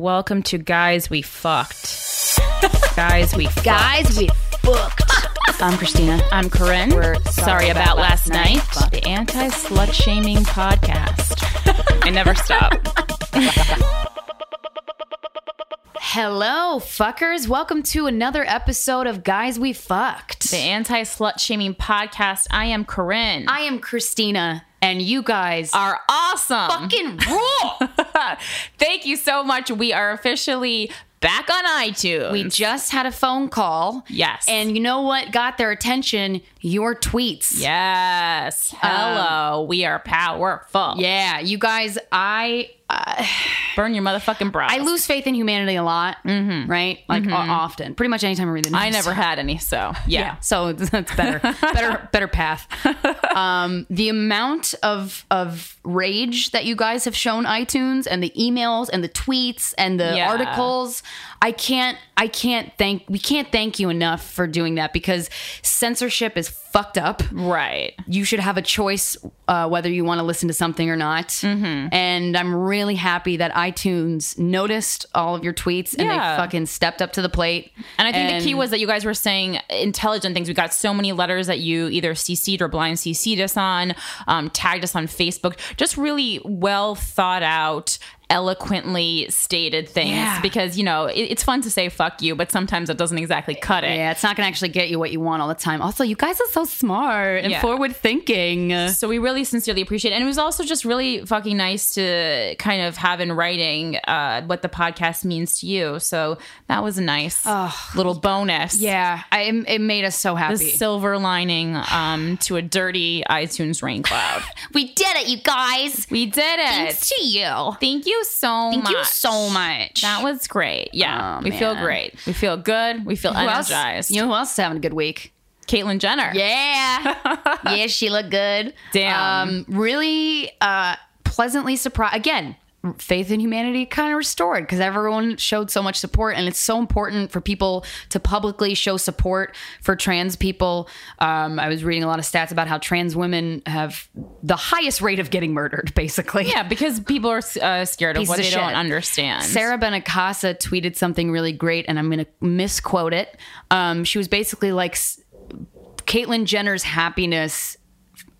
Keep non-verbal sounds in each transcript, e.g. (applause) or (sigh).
Welcome to Guys We Fucked. Guys We Fucked. Guys, we Fucked. I'm Krystyna. I'm Corinne. We're sorry, about, last night. The anti slut shaming podcast. (laughs) I never stop. Hello, fuckers. Welcome to another episode of Guys We Fucked. The anti slut shaming podcast. I am Corinne. I am Krystyna, and you guys are awesome. fucking rule. (laughs) Thank you so much. We are officially back on iTunes. we just had a phone call. Yes. And you know what got their attention? Your tweets. yes. Hello. Um, we are powerful. Yeah, you guys, I (sighs) Burn your motherfucking bras. I lose faith in humanity a lot, mm-hmm. right? Like o- often, pretty much anytime I read the news. I never had any, so yeah. So (laughs) that's better, better, better path. (laughs) Um, the amount of of rage that you guys have shown iTunes and the emails and the tweets and the Yeah. articles, I can't, I can't thank, we can't thank you enough for doing that because censorship is fucked up. Right. You should have a choice uh, whether you want to listen to something or not. Mm-hmm. And I'm really happy that iTunes noticed all of your tweets and Yeah. they fucking stepped up to the plate. And I think the key was that you guys were saying intelligent things. We got so many letters that you either CC'd or blind CC'd us on, um, tagged us on Facebook. Just really well thought out, eloquently stated things. Yeah. Because, you know, it, it's fun to say fuck you, but sometimes it doesn't exactly cut it. Yeah, it's not going to actually get you what you want all the time. Also, you guys are so smart and Yeah. forward thinking. So we really sincerely appreciate it. And it was also just really fucking nice to kind of have in writing uh, what the podcast means to you. So that was a nice little bonus. Yeah, I, it made us so the happy. silver lining um, to a dirty iTunes rain cloud. (laughs) we did it, you guys. we did it. Thanks to you. Thank you so Thank much. you so much. That was great. Yeah, Oh, we feel great. We feel good. We feel who else? energized. You know who else is having a good week? Caitlyn Jenner. Yeah, (laughs) yeah, she looked good. Damn. um, really uh, pleasantly surprised. Again, faith in humanity kind of restored because everyone showed so much support, and it's so important for people to publicly show support for trans people. Um, I was reading a lot of stats about how trans women have the highest rate of getting murdered, (laughs) basically. Yeah, because people are uh, scared of what of they shit. don't understand. Sara Benincasa tweeted something really great, and I'm going to misquote it. Um, she was basically like, Caitlyn Jenner's happiness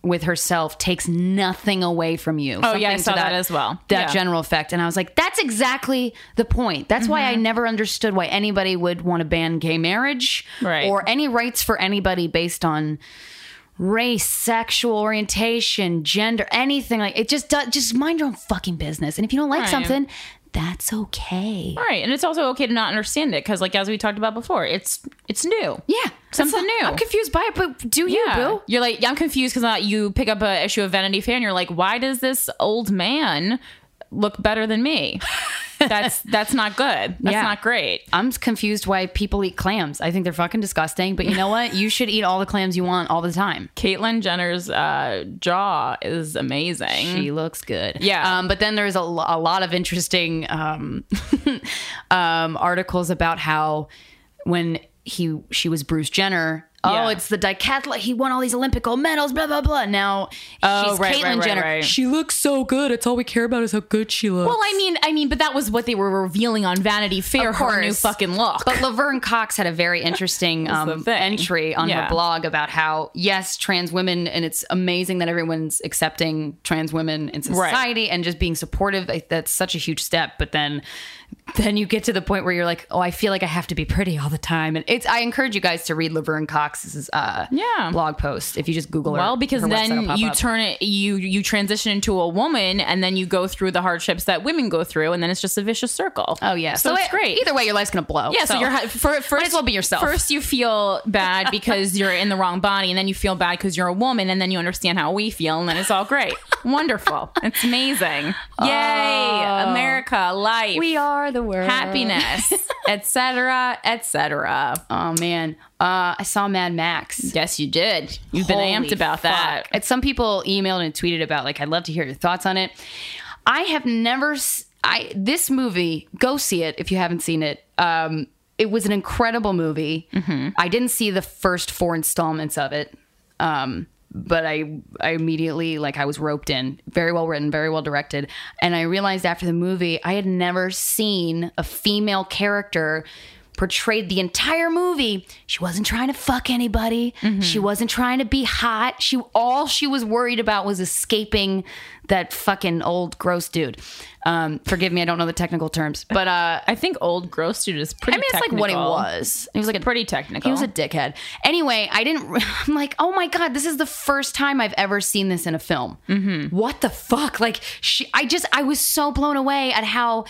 with herself takes nothing away from you. Oh, yeah, I saw that as well. That Yeah. general effect. And I was like, that's exactly the point. That's why Mm-hmm. I never understood why anybody would want to ban gay marriage Right. or any rights for anybody based on race, sexual orientation, gender, anything like it just does just mind your own fucking business. And if you don't like Right. something, that's okay. Right, and it's also okay to not understand it because, like as we talked about before, it's it's new. Yeah. Something new. I'm confused by it, but do you, Yeah, boo? you're like yeah, I'm confused because uh, you pick up a issue of Vanity Fair and you're like, why does this old man look better than me? (laughs) that's that's not good. That's Yeah. not great. I'm confused why people eat clams. I think they're fucking disgusting, but you know what? You should eat all the clams you want all the time. Caitlyn Jenner's uh, jaw is amazing. She looks good. Yeah. Um, but then there's a, lo- a lot of interesting um, (laughs) um, articles about how when he she was Bruce Jenner. Oh, Yeah. it's the decathlon. He won all these Olympic gold medals. Blah blah blah. Now Oh, she's right, Caitlyn right, right, Jenner. right. She looks so good. It's all we care about is how good she looks. well, I mean, I mean, but that was what they were revealing on Vanity Fair. Of Her new fucking look. But Laverne Cox had a very interesting (laughs) um, entry on Yeah. her blog about how, yes, trans women, and it's amazing that everyone's accepting trans women in Right. society and just being supportive. That's such a huge step. But then, then you get to the point where you're like, oh, I feel like I have to be pretty all the time. And it's. I encourage you guys to read Laverne Cox's uh, Yeah. blog post if you just Google her. Well, because her then you up. turn it, you you transition into a woman, and then you go through the hardships that women go through, and then it's just a vicious circle. Oh yeah, so, it's it- great. Either way, your life's gonna blow. Yeah, so, you're ha- for, first as well be yourself. First, you feel bad (laughs) because you're in the wrong body, and then you feel bad because you're a woman, and then you understand how we feel, and then it's all great, (laughs) wonderful, it's amazing, yay, America, life, we are the world. happiness, (laughs) etc., etc. Oh man, uh, I saw Mad Max. Yes, you did. You've been amped about that. And some people emailed and tweeted about like I'd love to hear your thoughts on it. I have never s- I this movie, go see it if you haven't seen it. Um it was an incredible movie. Mm-hmm. I didn't see the first four installments of it. Um but I I immediately like I was roped in. Very well written, very well directed, and I realized after the movie I had never seen a female character portrayed the entire movie. She wasn't trying to fuck anybody. She wasn't trying to be hot. She all she was worried about was escaping that fucking old gross dude. Um, forgive me, I don't know the technical terms, but uh, (laughs) I think old gross dude is pretty. Technical. I mean, it's like what he was. He was like a Pretty technical. He was a dickhead. Anyway, I didn't. (laughs) I'm like, oh my god, this is the first time I've ever seen this in a film. Mm-hmm. What the fuck? Like, she. I just, I was so blown away at how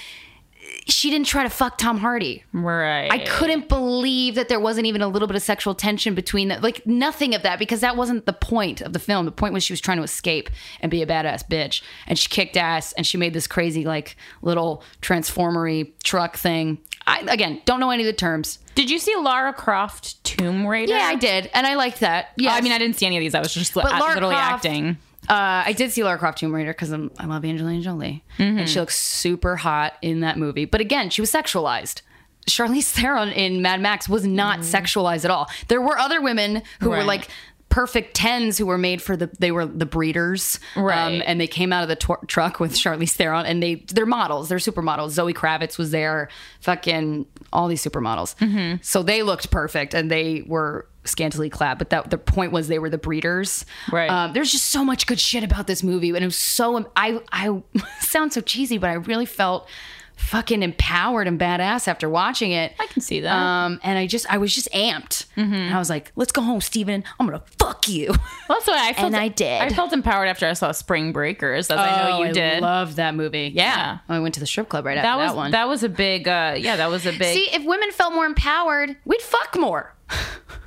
she didn't try to fuck Tom Hardy. right. I couldn't believe that there wasn't even a little bit of sexual tension between that. Like nothing of that because that wasn't the point of the film. The point was she was trying to escape and be a badass bitch, and she kicked ass and she made this crazy like little transformery truck thing. I again don't know any of the terms. Did you see Lara Croft Tomb Raider? Yeah, I did, and I liked that. Yeah, I mean, I didn't see any of these. I was just But Lara literally Croft- acting. Uh, I did see Lara Croft Tomb Raider because I love Angelina Jolie, and she looks super hot in that movie. But again, she was sexualized. Charlize (laughs) Theron in Mad Max was not sexualized at all. There were other women who were like perfect tens who were made for the they were the breeders um, Right. and they came out of the tw- truck with Charlize Theron and they they're models. They're supermodels. Zoe Kravitz was there. Fucking all these supermodels. So they looked perfect and they were scantily clad but that the point was they were the breeders Right. um, there's just so much good shit about this movie and it was so i i (laughs) sound so cheesy but i really felt fucking empowered and badass after watching it I can see that. um, and I just, I was just amped. And I was like, let's go home, Steven. I'm going to fuck you. (laughs) Well, that's why I felt. And I did. I felt empowered after I saw Spring Breakers, as I know you Oh, did. I love that movie. Yeah. Yeah. I went to the strip club right that after was that one. that was a big. Uh, yeah, that was a big. See, if women felt more empowered, we'd fuck more.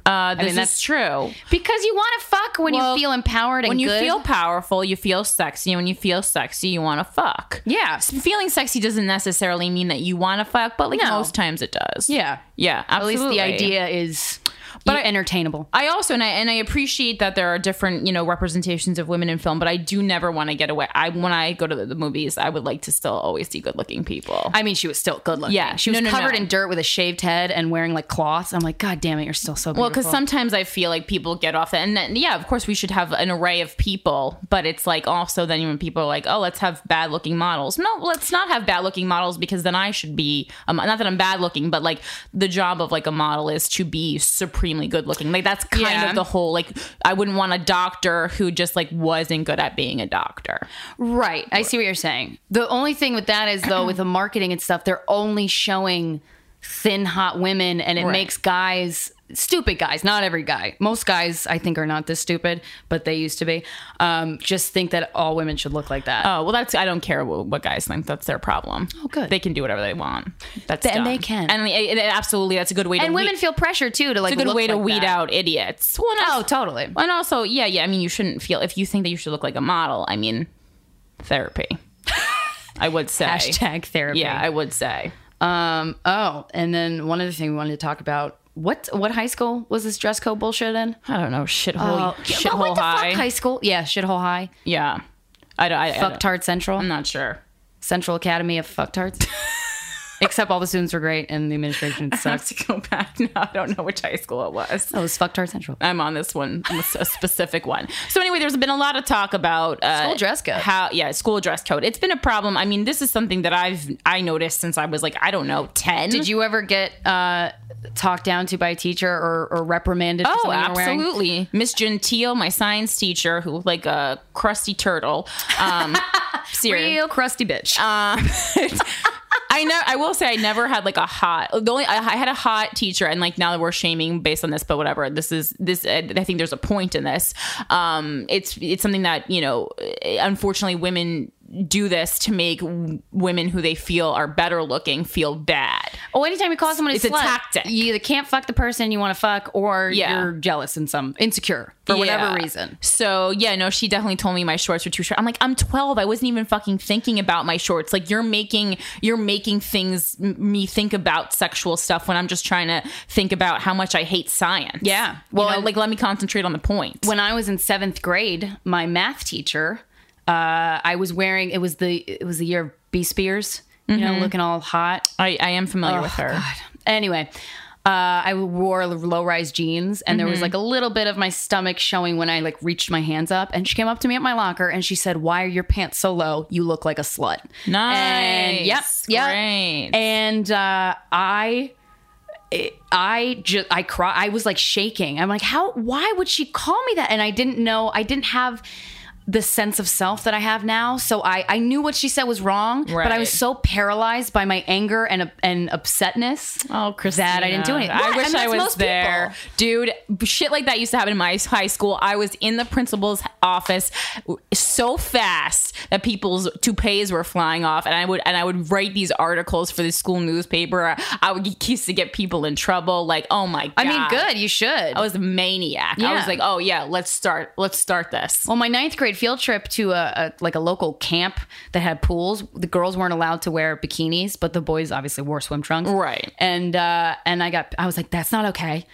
Uh, this mean, that's- true. Because you want to fuck when Well, you feel empowered and When you good. feel powerful, you feel sexy. And when you feel sexy, you want to fuck. Yeah. Feeling sexy doesn't necessarily mean that you want to fuck, but like No. most times it does. Yeah. Yeah, At least the idea is But entertainable. I also and I and I appreciate that there are different you know representations of women in film, but I do never want to get away. I when I go to the, the movies, I would like to still always see good looking people. I mean, she was still good looking. Yeah. She was No, no, covered no. in dirt with a shaved head and wearing like cloths. I'm like, God damn it, you're still so beautiful. well, because sometimes I feel like people get off that, and then, yeah, of course we should have an array of people, but it's like also then when people are like, oh, let's have bad looking models. No, let's not have bad looking models because then I should be um, not that I'm bad looking, but like the job of like a model is to be supremely good looking. Like that's kind Yeah. of the whole like I wouldn't want a doctor who just like wasn't good at being a doctor. Right. I see what you're saying. The only thing with that is though, with the marketing and stuff, they're only showing thin, hot women, and it Right. makes guys stupid guys. Not every guy. Most guys, I think, are not this stupid, but they used to be. Um, just think that all women should look like that. Oh well, that's I don't care what, what guys think. That's their problem. Oh, good. They can do whatever they want. That's And dumb. they can. and absolutely that's a good way to and women weed, feel pressure too to like. it's a good way to like weed that. out idiots. Well, Oh, totally. And also, yeah, yeah. I mean, you shouldn't feel if you think that you should look like a model. I mean, therapy. (laughs) I would say Hashtag therapy. Yeah, I would say. Um. Oh, and then one other thing we wanted to talk about. What what high school was this dress code bullshit in? I don't know shithole Oh, shithole what the high. fuck high school? Yeah, shithole high. Yeah, I don't. I, I don't- Fucktard Central. I'm not sure. Central Academy of Fucktards. (laughs) Except all the students were great and the administration (laughs) I have sucks. to go back. (laughs) No, I don't know which high school it was. Oh, it was Fucktard Central. I'm on this one, a specific one. So anyway, there's been a lot of talk about uh, School dress code. How yeah, school dress code. It's been a problem. I mean, this is something that I've I noticed since I was like I don't know ten. Did you ever get uh, talked down to by a teacher or, or reprimanded for Oh, something you were absolutely. Miss Gentile, my science teacher, who like a crusty turtle. Um. (laughs) Real crusty bitch. I know. I will say I never had like a hot. The only I, had a hot teacher, and like now that we're shaming based on this, but whatever. This is this. I think there's a point in this. Um, it's it's something that you know, unfortunately, women do this to make w- women who they feel are better looking feel bad. oh, anytime you call someone a It's a tactic. you either can't fuck the person you want to fuck or Yeah. you're jealous and some insecure for whatever reason. So yeah, no, she definitely told me my shorts were too short. I'm like, I'm 12. I wasn't even fucking thinking about my shorts. Like you're making you're making things m- me think about sexual stuff when I'm just trying to think about how much I hate science. Yeah. Well, Well, and- like let me concentrate on the point. when I was in seventh grade, my math teacher, uh, I was wearing it was the it was the year of B Spears, you know, looking all hot. I, I am familiar with her. God. Anyway, uh, I wore low rise jeans, and Mm-hmm. there was like a little bit of my stomach showing when I like reached my hands up. And she came up to me at my locker and she said, "Why are your pants so low? You look like a slut." Nice. And yep, yep. Great. And uh, I. I just I cry I was like shaking. I'm like, how why would she call me that? And I didn't know I didn't have the sense of self that I have now. So I, I knew what she said was wrong, but I was so paralyzed by my anger and and upsetness Oh, Krystyna. that I didn't do anything. I What? wish And I was there. Dude, shit like that used to happen in my high school. I was in the principal's office so fast that people's toupees were flying off and I would and I would write these articles for the school newspaper. I would used to get people in trouble like, "Oh my god." I mean, good, you should. I was a maniac. I was like, "Oh yeah, let's start let's start this." Well, my ninth grade field trip to a, a like a local camp that had pools. The girls weren't allowed to wear bikinis, but the boys obviously wore swim trunks. Right. And uh, and I got I was like, that's not okay.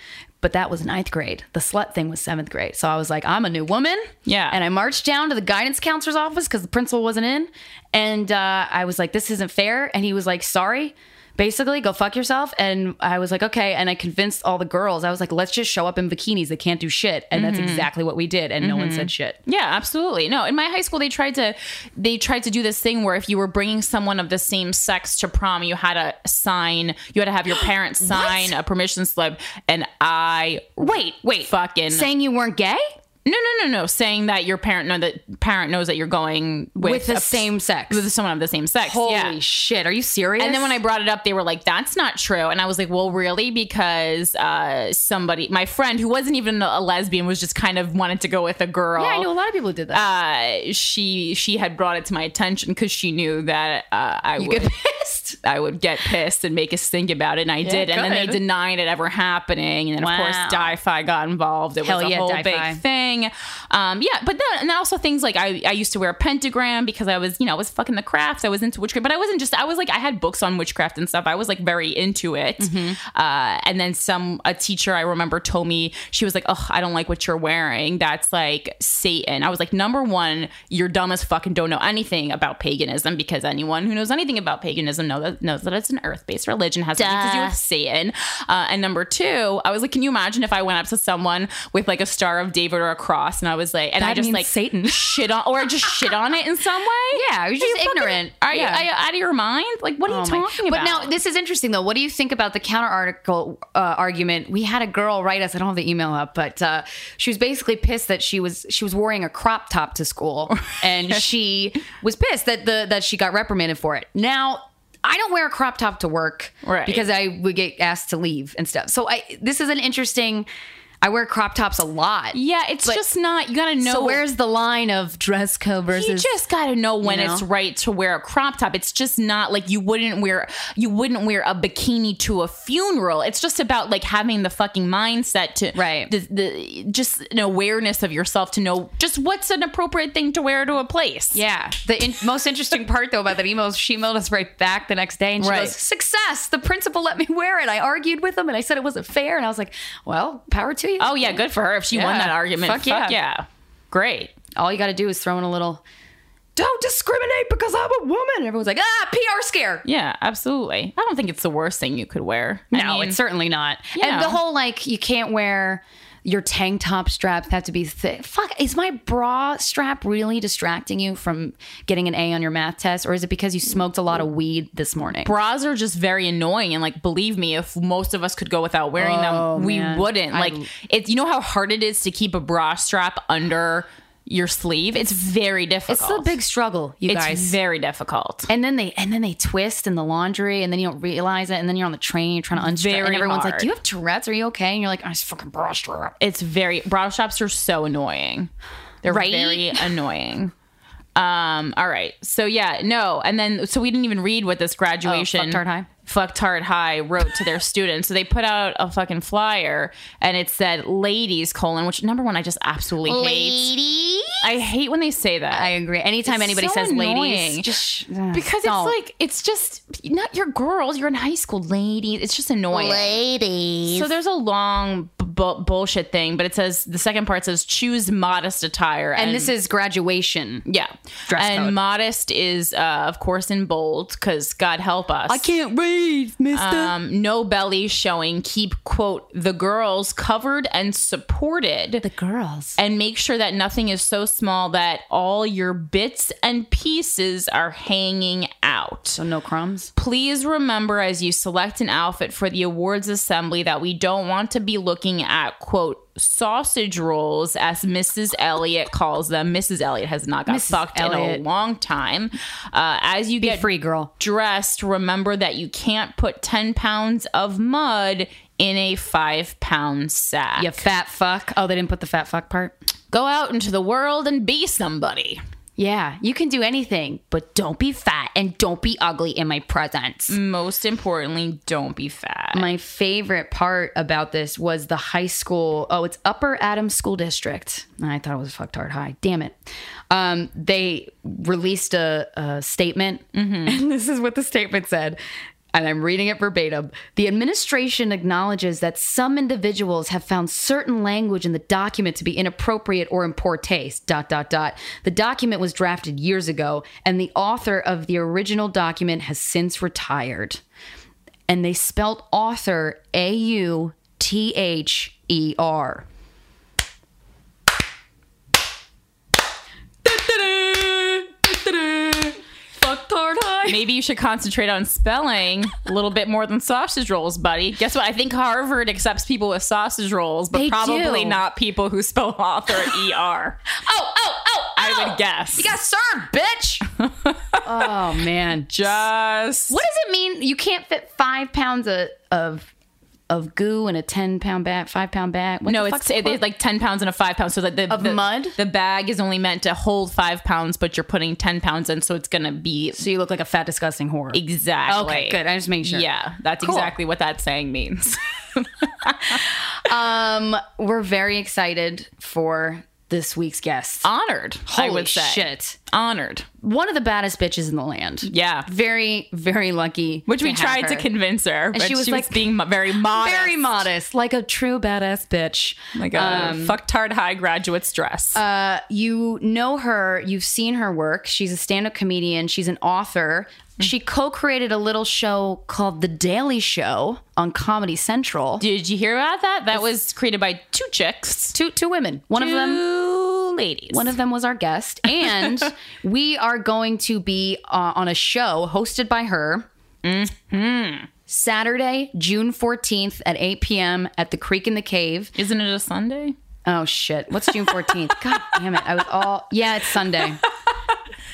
But that was ninth grade. The slut thing was seventh grade. So I was like, I'm a new woman. Yeah. And I marched down to the guidance counselor's office because the principal wasn't in. And uh, I was like, this isn't fair. And he was like, sorry. Basically, go fuck yourself. And I was like, okay. And I convinced all the girls. I was like, let's just show up in bikinis. They can't do shit. And that's mm-hmm. exactly what we did. And no one mm-hmm. said shit. Yeah, absolutely. No, in my high school they tried to they tried to do this thing where if you were bringing someone of the same sex to prom, you had to sign, you had to have your (gasps) parents sign a permission slip and I Wait, wait. fucking Saying you weren't gay? No, no, no, no, saying that your parent know that parent knows that you're going with, With the a- same sex. with someone of the same sex. Holy yeah. shit. Are you serious? And then when I brought it up, they were like, "That's not true." And I was like, "Well, really?" Because uh, somebody, my friend, who wasn't even a lesbian, was just kind of wanted to go with a girl. Yeah, I know a lot of people who did that. Uh, she she had brought it to my attention because she knew that uh, I you would pissed. I would get pissed and make us think about it, and I did. And then they denied it ever happening, and then of course Di-Fi got involved. It Hell was a yeah, whole Di-Fi. big thing. Um, yeah, but then and then also things like I I used to wear a pentagram because I was you know I was fucking the crafts. I was into witchcraft, but I wasn't just I was like I had books on witchcraft and stuff. I was like very into it. Mm-hmm. Uh, and then some a teacher I remember told me she was like, "Oh, I don't like what you're wearing. That's like Satan." I was like, "Number one, you're dumb as fuck and don't know anything about paganism because anyone who knows anything about paganism know that, knows that it's an earth-based religion has nothing to do with Satan." Uh, and number two, I was like, "Can you imagine if I went up to someone with like a Star of David or a cross and I was like, and I just like Satan. (laughs) shit on or just shit on it in some way?" (laughs) Yeah, you're Are just you fucking- ignorant. Are, Yeah. you, are you out of your mind? Like, what are you Oh my- talking about? But now this is interesting though. What do you think about the counter article uh, argument? We had a girl write us. I don't have the email up, but uh, she was basically pissed that she was she was wearing a crop top to school, and (laughs) she was pissed that the that she got reprimanded for it. Now. I don't wear a crop top to work Right. because I would get asked to leave and stuff. So I this is an interesting. I wear crop tops a lot. yeah, it's But- just not. You gotta know. So where's the line of dress code versus? you just got to know when you know? it's right to wear a crop top. It's just not like you wouldn't wear you wouldn't wear a bikini to a funeral. It's just about like having the fucking mindset to Right. the, the just an awareness of yourself to know just what's an appropriate thing to wear to a place. Yeah. The in- most interesting part, though, about that email is she emailed us right back the next day and she Right. goes, Success! The principal let me wear it. I argued with him and I said it wasn't fair. And I was like, Well, power to you. Oh yeah, good for her if she won that argument. Fuck Fuck, yeah. yeah. Great. All you got to do is throw in a little, Don't discriminate because I'm a woman. And everyone's like, Ah, PR scare. Yeah, absolutely. I don't think it's the worst thing you could wear. I No, mean, it's certainly not. you And the whole like, you can't wear. Your tank top straps have to be thick. Fuck, is my bra strap really distracting you from getting an A on your math test? Or is it because you smoked a lot of weed this morning? bras are just very annoying and like believe me if most of us could go without wearing Oh, them we man. wouldn't I- like it's you know how hard it is to keep a bra strap under your sleeve it's very difficult It's a big struggle, you it's guys. very difficult and then they and then they twist in the laundry, and then you don't realize it, and then you're on the train, you're trying to unstrap, and Very everyone's like, "Do you have Tourette's? Are you okay?" And you're like, "I just fucking bra strap." it's very bra straps are so annoying they're Right? very annoying um all right so yeah no and then so we didn't even read what this graduation Fucktard High? Fucktard High wrote to their (laughs) students. So they put out a fucking flyer and it said ladies colon, which number one I just absolutely hate. Ladies, I hate when they say that. I agree. Anytime It's anybody so says annoying. ladies, just because it's like it's just not your girls. You're in high school, ladies. It's just annoying. ladies. So there's a long bu- bullshit thing, but it says the second part says choose modest attire, And this is graduation. yeah, dress and code. modest is uh, of course in bold because God help us. I can't read, mister. um, no belly showing. Keep quote the girls covered and supported. The girls. and make sure that nothing is so small that all your bits and pieces are hanging out. So no crumbs. Please remember as you select an outfit for the awards assembly that we don't want to be looking at quote sausage rolls as Mrs. Elliot calls them. Mrs. Elliot has not got Mrs. fucked in a long time. Uh, as you get Free girl. dressed, remember that you can't put 10 pounds of mud in a five pound sack. You fat fuck. Oh, they didn't put the fat fuck part. Go out into the world and be somebody. Yeah, you can do anything, but don't be fat and don't be ugly in my presence. Most importantly, don't be fat. My favorite part about this was the high school. Oh, it's Upper Adams School District. I thought it was fucked hard high. Damn it. Um, they released a, a statement, (laughs) and this is what the statement said. And I'm reading it verbatim. The administration acknowledges that some individuals have found certain language in the document to be inappropriate or in poor taste. Dot dot dot. The document was drafted years ago, and the author of the original document has since retired and they spelt author A U T H E R. (laughs) Maybe you should concentrate on spelling a little bit more than sausage rolls, buddy. Guess what? I think Harvard accepts people with sausage rolls, but They probably do. not people who spell (laughs) author ER. Oh, oh, oh, I would guess. You got served, bitch. (laughs) oh man. Just What does it mean? You can't fit five pounds of of, of goo in a ten pound bag, five pound bag. What no, the it's it- it's like ten pounds and a five pounds. So that the Of the, mud? the bag is only meant to hold five pounds, but you're putting ten pounds in, so it's gonna be so you look like a fat, disgusting whore. exactly Okay, good. I just made sure. Yeah, that's Cool. exactly what that saying means. (laughs) Um, we're very excited for this week's guest. Honored, I Holy would say. shit. Honored. One of the baddest bitches in the land. Yeah. Very, very lucky. Which we tried to convince her, but she was like- being very modest. very modest, like a true badass bitch. Like a Um, fucktard high graduate's dress. Uh, you know her, you've seen her work. She's a stand up comedian, she's an author. She co created a little show called The Daily Show on Comedy Central. Did you hear about that? That was created by two chicks. Two, two women. One of them Two ladies. One of them was our guest, (laughs) and we are going to be uh, on a show hosted by her. Hmm. Saturday, June 14th at 8 p.m. at the Creek and the Cave. Isn't it a Sunday? Oh, shit. What's June 14th? (laughs) God damn it. I was all. Yeah, it's Sunday.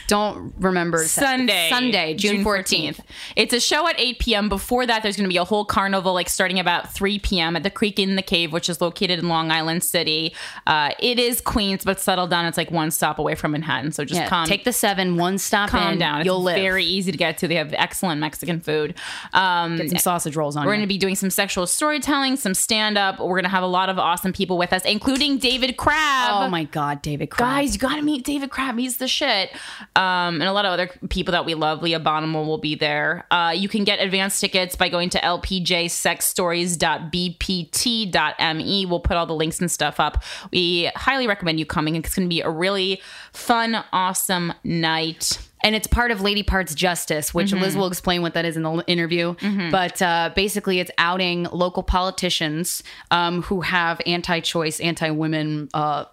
Don't remember. Sunday. Sunday, June, 14th. It's a show at 8 p.m. Before that, there's going to be a whole carnival, like starting about 3 p.m. at the Creek and the Cave, which is located in Long Island City. Uh, it is Queens, but settle down. It's like one stop away from Manhattan. So just Yeah, calm, take the seven, one stop calm in. down. It's You'll live. very easy to get to. They have excellent Mexican food. Um, Get some sausage rolls on We're going to be doing some sexual storytelling, some stand up. We're going to have a lot of awesome people with us, including David Crabb. Oh my God, David Crabb. Guys, you got to meet David Crabb. He's the shit. Um, and a lot of other people that we love. Leah Bonnema will be there. Uh, you can get advance tickets by going to lpjsexstories.bpt.me. We'll put all the links and stuff up. We highly recommend you coming. It's going to be a really fun, awesome night. and it's part of Lady Parts Justice, which Lizz will explain what that is in the interview. But uh, basically, it's outing local politicians um, who have anti-choice, anti-women. Uh,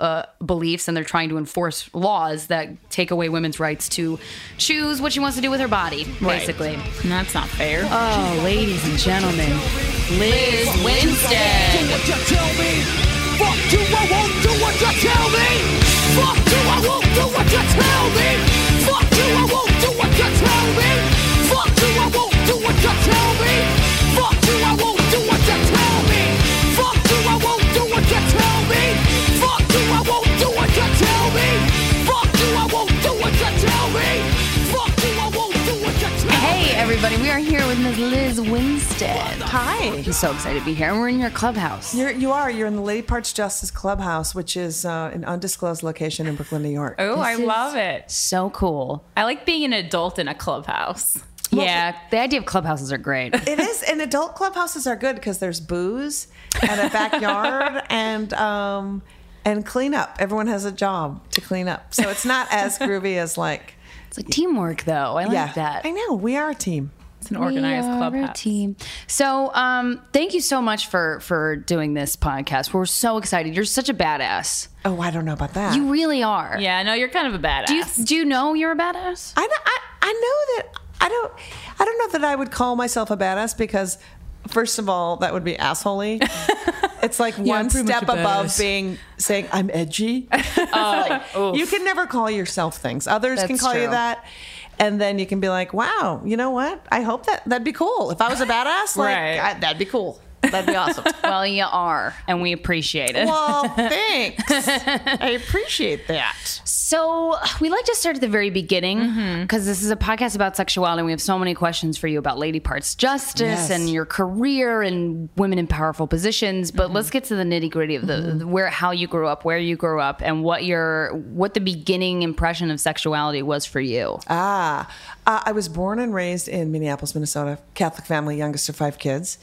uh, beliefs and they're trying to enforce laws that take away women's rights to choose what she wants to do with her body, basically. And that's not fair. Oh, ladies and gentlemen, Lizz Winstead. what you tell me. Fuck you, I won't do what you tell me. Fuck Hi. I'm so excited to be here. And we're in your clubhouse. You're, you are. You're in the Lady Parts Justice Clubhouse, which is uh, an undisclosed location in Brooklyn, New York. Oh, I love it. so cool. I like being an adult in a clubhouse. yeah, the idea of clubhouses are great. It is, and adult clubhouses are good because there's booze and a backyard (laughs) and um and cleanup. Everyone has a job to clean up, so it's not as (laughs) groovy as like It's like teamwork, though. I like yeah. that. I know we are a team. It's an organized We are a team. So, um, thank you so much for for doing this podcast. We're so excited. You're such a badass. Oh, I don't know about that. You really are. Yeah, no, you're kind of a badass. Do you do you know you're a badass? I, know- I I know that I don't I don't know that I would call myself a badass because first of all that would be assholey. (laughs) it's like one I'm pretty much step above badass. being saying I'm edgy. (laughs) (laughs) Like, you can never call yourself things. Others can That's call you that. And then you can be like, "Wow, you know what? I hope that that'd be cool. If I was a badass, like Right. I, that'd be cool. That'd be awesome." (laughs) well, you are, and we appreciate it. well, (laughs) thanks. I appreciate that. So we like to start at the very beginning because this is a podcast about sexuality. and We have so many questions for you about lady parts justice Yes. and your career and women in powerful positions. But let's get to the nitty gritty of the, the- where how you grew up, where you grew up, and what your what the beginning impression of sexuality was for you. Ah, uh, I was born and raised in Minneapolis, Minnesota, Catholic family, youngest of five kids.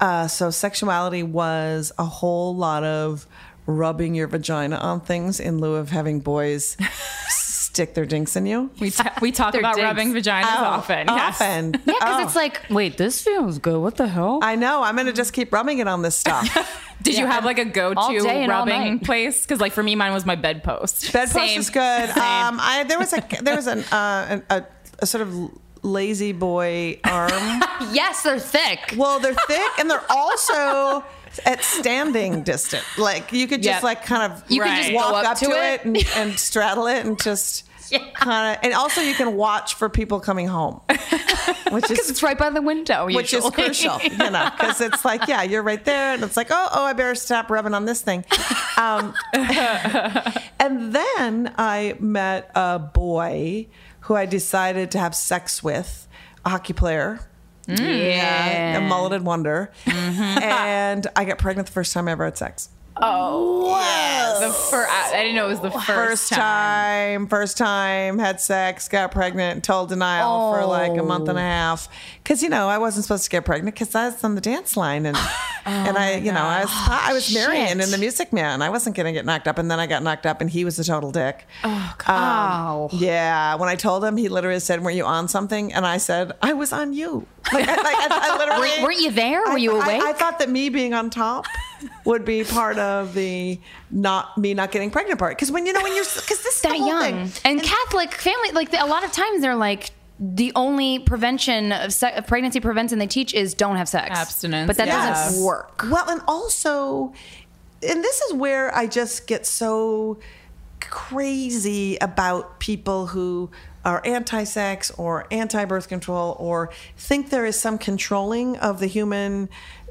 Uh, so sexuality was a whole lot of rubbing your vagina on things in lieu of having boys (laughs) stick their dinks in you. we, ta- we talk about dinks. rubbing vaginas Oh, often. Yes. Often. Yeah, because Oh. it's like, wait, this feels good. What the hell? I know. I'm going to just keep rubbing it on this stuff. (laughs) Did you have like a go-to day and all rubbing place? Because like for me, mine was my bedpost. Bedpost Same. is good. Same. Um, I there was a there was an, uh, a, a, a sort of lazy boy arm. (laughs) yes, they're thick. Well, they're thick and they're also at standing distance. Like you could just Yep. like kind of You can just walk up up, to it. it, and, and straddle it and just (laughs) kind of. And also you can watch for people coming home, (laughs) which Because is it's right by the window. which is crucial, you know, because it's like yeah, you're right there, and it's like oh oh I better stop rubbing on this thing. Um, and then I met a boy who I decided to have sex with, a hockey player. Mm. Yeah, a mulleted wonder. Mm-hmm. and I got pregnant the first time I ever had sex. Oh the fir- I, I didn't know it was the first, First time, first time, had sex, got pregnant, told denial for like a month and a oh. half. Because, you know, I wasn't supposed to get pregnant because I was on the dance line. And, (sighs) oh and I, you know, I was, I was Marian in the Music Man. I wasn't going to get knocked up. And then I got knocked up and he was a total dick. Oh, Oh. Yeah. When I told him, he literally said, Were you on something? And I said, I was on you. Like, I, like, I, I (laughs) literally. Were- weren't you there? Were you I- awake? I, thought that me being on top would be part of the not me not getting pregnant part. Because when you know when you're because this is the that whole young. thing. And, Catholic family, like a lot of times they're like, the only prevention of, se- of pregnancy prevention they teach is don't have sex. Abstinence, But that yes. doesn't work. Well, and also, and this is where I just get so crazy about people who are anti-sex or anti-birth control or think there is some controlling of the human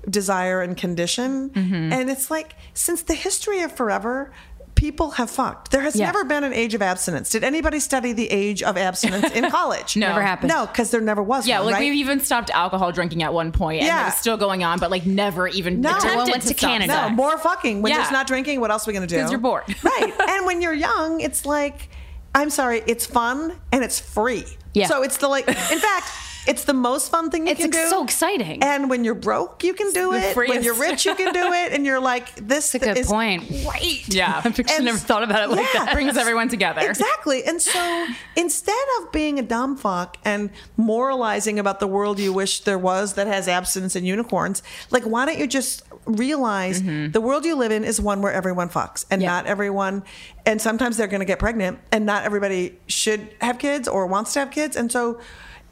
desire and condition. Mm-hmm. And it's like since the history of forever people have fucked. There has Yeah. never been an age of abstinence. Did anybody study the age of abstinence in (laughs) college? No. Never happened. No, because there never was Yeah, one, like right? we've even stopped alcohol drinking at one point, and Yeah. it was still going on, but like never even No. attempted Well, went to stop Canada. No, more fucking. When Yeah. there's not drinking, what else are we going to do? Because you're bored. (laughs) right. And when you're young, it's like, I'm sorry, it's fun and it's free. Yeah. So it's the like, in fact, it's the most fun thing you It's can ex- do. so exciting. And when you're broke, you can do the it. When you're rich, you can do it. And you're like, this That's a good is point. great. Yeah. (laughs) I've actually And- never thought about it like Yeah. that. brings everyone together. Exactly. And so instead of being a dumb fuck and moralizing about the world you wish there was that has abstinence and unicorns, like why don't you just realize mm-hmm. the world you live in is one where everyone fucks and Yeah. not everyone and sometimes they're going to get pregnant and not everybody should have kids or wants to have kids. And so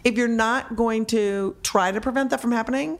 if you're not going to try to prevent that from happening,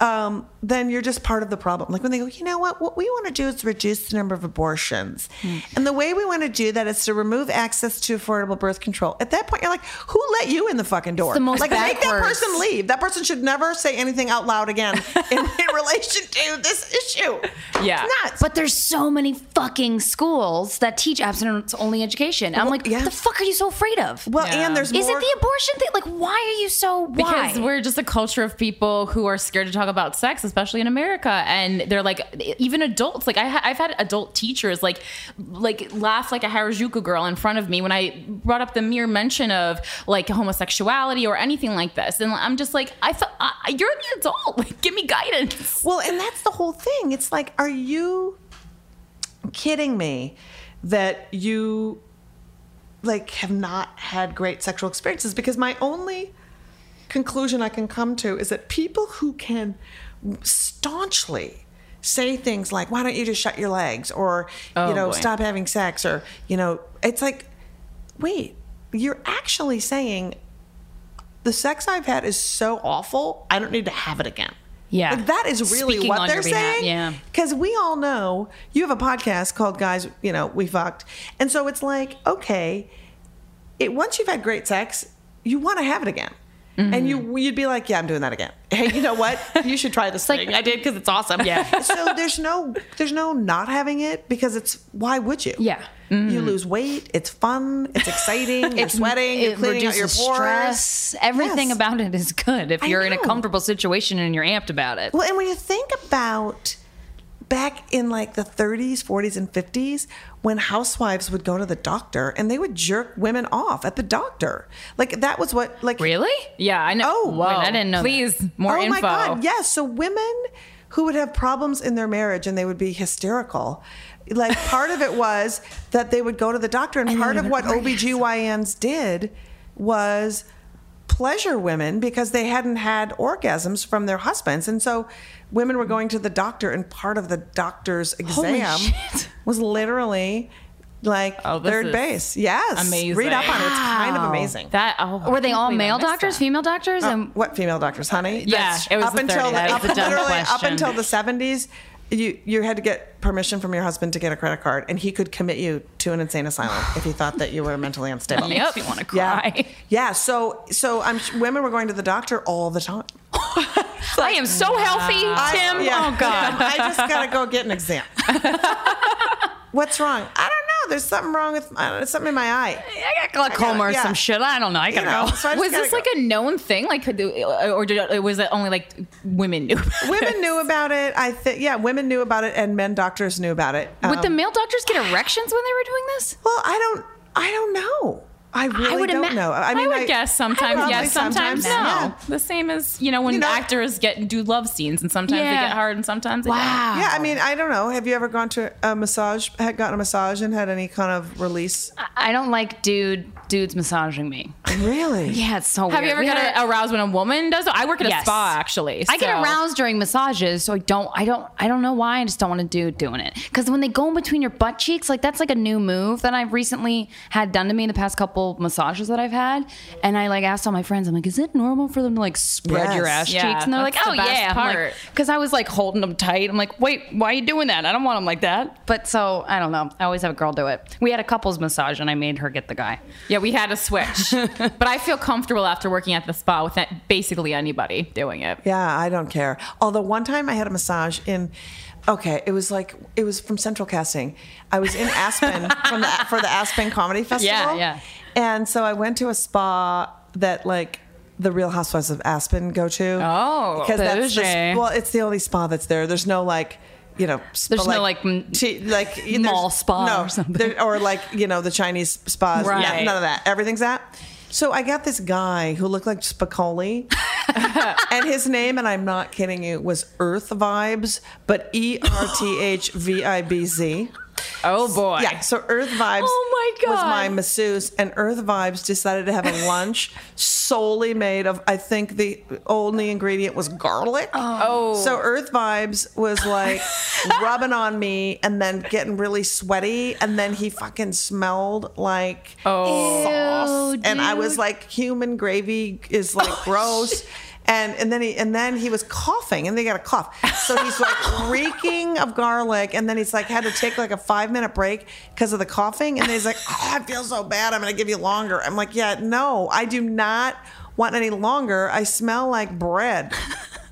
um, then you're just part of the problem. Like when they go, you know what? What we want to do is reduce the number of abortions. Hmm. And the way we want to do that is to remove access to affordable birth control. At that point, you're like, who let you in the fucking door? the most like, make that person leave. That person should never say anything out loud again (laughs) in, in relation to this issue. Yeah. It's nuts. But there's so many fucking schools that teach abstinence only education. I'm Well, like, yeah. what the fuck are you so afraid of? well, Yeah. and there's Is more. it the abortion thing? Like, why are you so? Why? because we're just a culture of people who are scared to talk about sex, especially in America. And they're like, even adults, like I ha- I've had adult teachers like, like laugh like a Harajuku girl in front of me when I brought up the mere mention of like homosexuality or anything like this. And I'm just like, I thought you're the adult. Like, give me guidance. Well, and that's the whole thing. It's like, are you kidding me that you like have not had great sexual experiences? Because my only conclusion I can come to is that people who can staunchly say things like, "Why don't you just shut your legs?" or Oh, you know, boy. stop having sex, or you know, it's like, wait, you're actually saying the sex I've had is so awful, I don't need to have it again. Yeah. Like, that is really Speaking what they're saying. yeah. Because we all know you have a podcast called Guys, you know, We Fucked. And so it's like, okay, it once you've had great sex, you want to have it again. Mm-hmm. And you you'd be like, yeah, I'm doing that again. (laughs) Hey, you know what? You should try this like- thing. I did because it's awesome. Yeah. (laughs) so there's no there's no not having it because it's why would you? Yeah. You lose weight. It's fun. It's exciting. You're sweating. You're it cleaning out your pores. stress. Everything Yes. about it is good if you're in a comfortable situation and you're amped about it. Well, and when you think about back in like the 30s, 40s, and 50s, when housewives would go to the doctor and they would jerk women off at the doctor, like that was what like Really? Yeah, I know. Oh, Whoa. wait, I didn't know that. Please, more oh info. my god, yes. So women who would have problems in their marriage and they would be hysterical. Like part of it was that they would go to the doctor, and, part of what OBGYNs did was pleasure women because they hadn't had orgasms from their husbands. And so women were going to the doctor, and part of the doctor's exam (laughs) was literally like Oh, third is base. Yes. amazing. Read up on it. It's kind of amazing. That oh, Were they all believe male doctors, that. female doctors? Uh, and What female doctors, honey? Yeah, it was up the until 30s. the, up, was a literally up until the seventies. You you had to get permission from your husband to get a credit card, and he could commit you to an insane asylum if he thought that you were mentally unstable. Makes me want to Yeah, cry. yeah. yeah. So so I'm women were going to the doctor all the time. (laughs) I am so healthy, Tim. Yeah. Oh God. (laughs) I just gotta go get an exam. (laughs) What's wrong? I don't know. There's something wrong with I know, something in my eye. I got glaucoma or yeah. some shit. I don't know. I You gotta know, go. so Was this go. like a known thing? Like, could- or did it, was it only like women knew? about it? women knew about it? I think yeah, women knew about it, and men doctors knew about it. Would the Um, male doctors get erections when they were doing this? Well, I don't. I don't know. I really would don't ima- know. I I mean, would guess sometimes yes, sometimes, no. yeah. The same as you know when You know- actors get do love scenes, and sometimes they get hard, and sometimes they don't. Wow. Yeah, I mean, I don't know. Have you ever gone to a massage? Had gotten a massage and had any kind of release? I don't like dude dudes massaging me. Really? (laughs) Yeah, it's so Have weird. you ever We had get a- aroused when a woman does it? I work at a spa actually. I get aroused during massages, so I don't, I don't, I don't know why. I just don't want to do doing it because when they go in between your butt cheeks, like that's like a new move that I've recently had done to me in the past couple massages that I've had. And I like asked all my friends, I'm like, is it normal for them to like spread your ass Yeah, cheeks? And they're like, that's oh the best yeah, part. because I was like holding them tight. I'm like, wait, why are you doing that? I don't want them like that. But so I don't know. I always have a girl do it. We had a couples massage, and I made her get the guy. Yeah, we had a switch, (laughs) but I feel comfortable after working at the spa with that, basically anybody doing it. Yeah, I don't care. Although one time I had a massage in. Okay, it was like it was from Central Casting. I was in Aspen from the, for the Aspen Comedy (laughs) Festival. Yeah, yeah. And so I went to a spa that like the Real Housewives of Aspen go to. Oh, because that's the, well, it's the only spa that's there. There's no like. You know, spa, There's no, like, t- like mall spa no, or something. there- or like you know the Chinese spas. Right. Yeah, none of that. Everything's that. So I got this guy who looked like Spicoli, (laughs) and his name, and I'm not kidding you, was Earth Vibes, but E R T H V I B Z. Oh boy. Yeah, so Earth Vibes Oh my God. was my masseuse, and Earth Vibes decided to have a lunch solely made of, I think the only ingredient was garlic. Oh. So Earth Vibes was like (laughs) rubbing on me and then getting really sweaty, and then he fucking smelled like Oh. sauce, Ew, and I was like, human gravy is like oh, gross. And, and then he and then he was coughing and they got a cough. So he's like (laughs) reeking of garlic and then he's like had to take like a five minute break because of the coughing and then he's like oh I feel so bad. I'm gonna give you longer. I'm like yeah no I do not want any longer. I smell like bread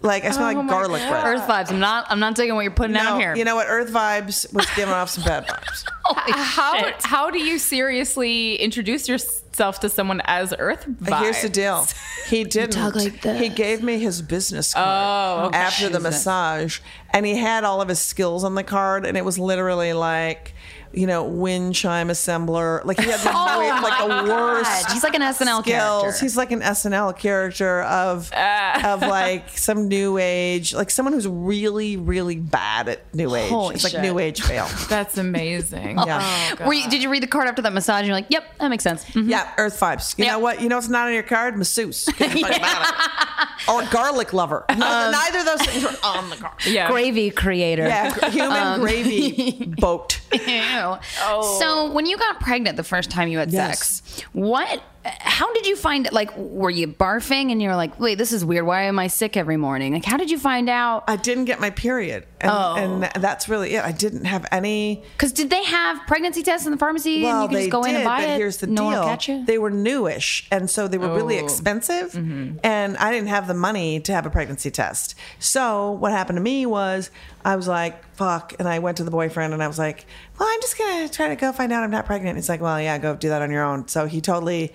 like I smell Oh like garlic God. bread Earth vibes. I'm not. I'm not taking what you're putting no, out here. you know what Earth Vibes was giving off some bad vibes (laughs) uh, How how do you seriously introduce yourself to someone as Earth vibes? Here's the deal. (laughs) He didn't. talk like this. He gave me his business card Oh, okay. after the massage, and he had all of his skills on the card, and it was literally like, you know, wind chime assembler. Like he had the, (laughs) Oh like the my worst. He's like an SNL skills. character. He's like an SNL character of of like some new age, like someone who's really, really bad at new age. Holy it's like new age fail. (laughs) That's amazing. Yeah. Were you, did you read the card after that massage? And you're like, yep, that makes sense. Mhm. Yeah, Earth vibes. You Yeah. know what? You know it's not on your card? Masseuse. 'Cause you're about it. Or garlic lover. Um, neither of those things are on the card. Yeah. Gravy creator. Yeah, human Um, gravy (laughs) boat. (laughs) Ew. So oh. when you got pregnant the first time you had Yes. sex, what? How did you find it? Like, were you barfing and you're like, wait, this is weird. Why am I sick every morning? Like, how did you find out? I didn't get my period. And, Oh. and that's really it. I didn't have any. Because did they have pregnancy tests in the pharmacy Well, and you just go did, in and buy but it? here's the no deal: catch you. they were newish, and so they were really Oh. expensive, mm-hmm. and I didn't have the money to have a pregnancy test. So what happened to me was I was like, "Fuck," and I went to the boyfriend and I was like, "Well, I'm just gonna try to go find out I'm not pregnant." He's like, "Well, yeah, go do that on your own." So he totally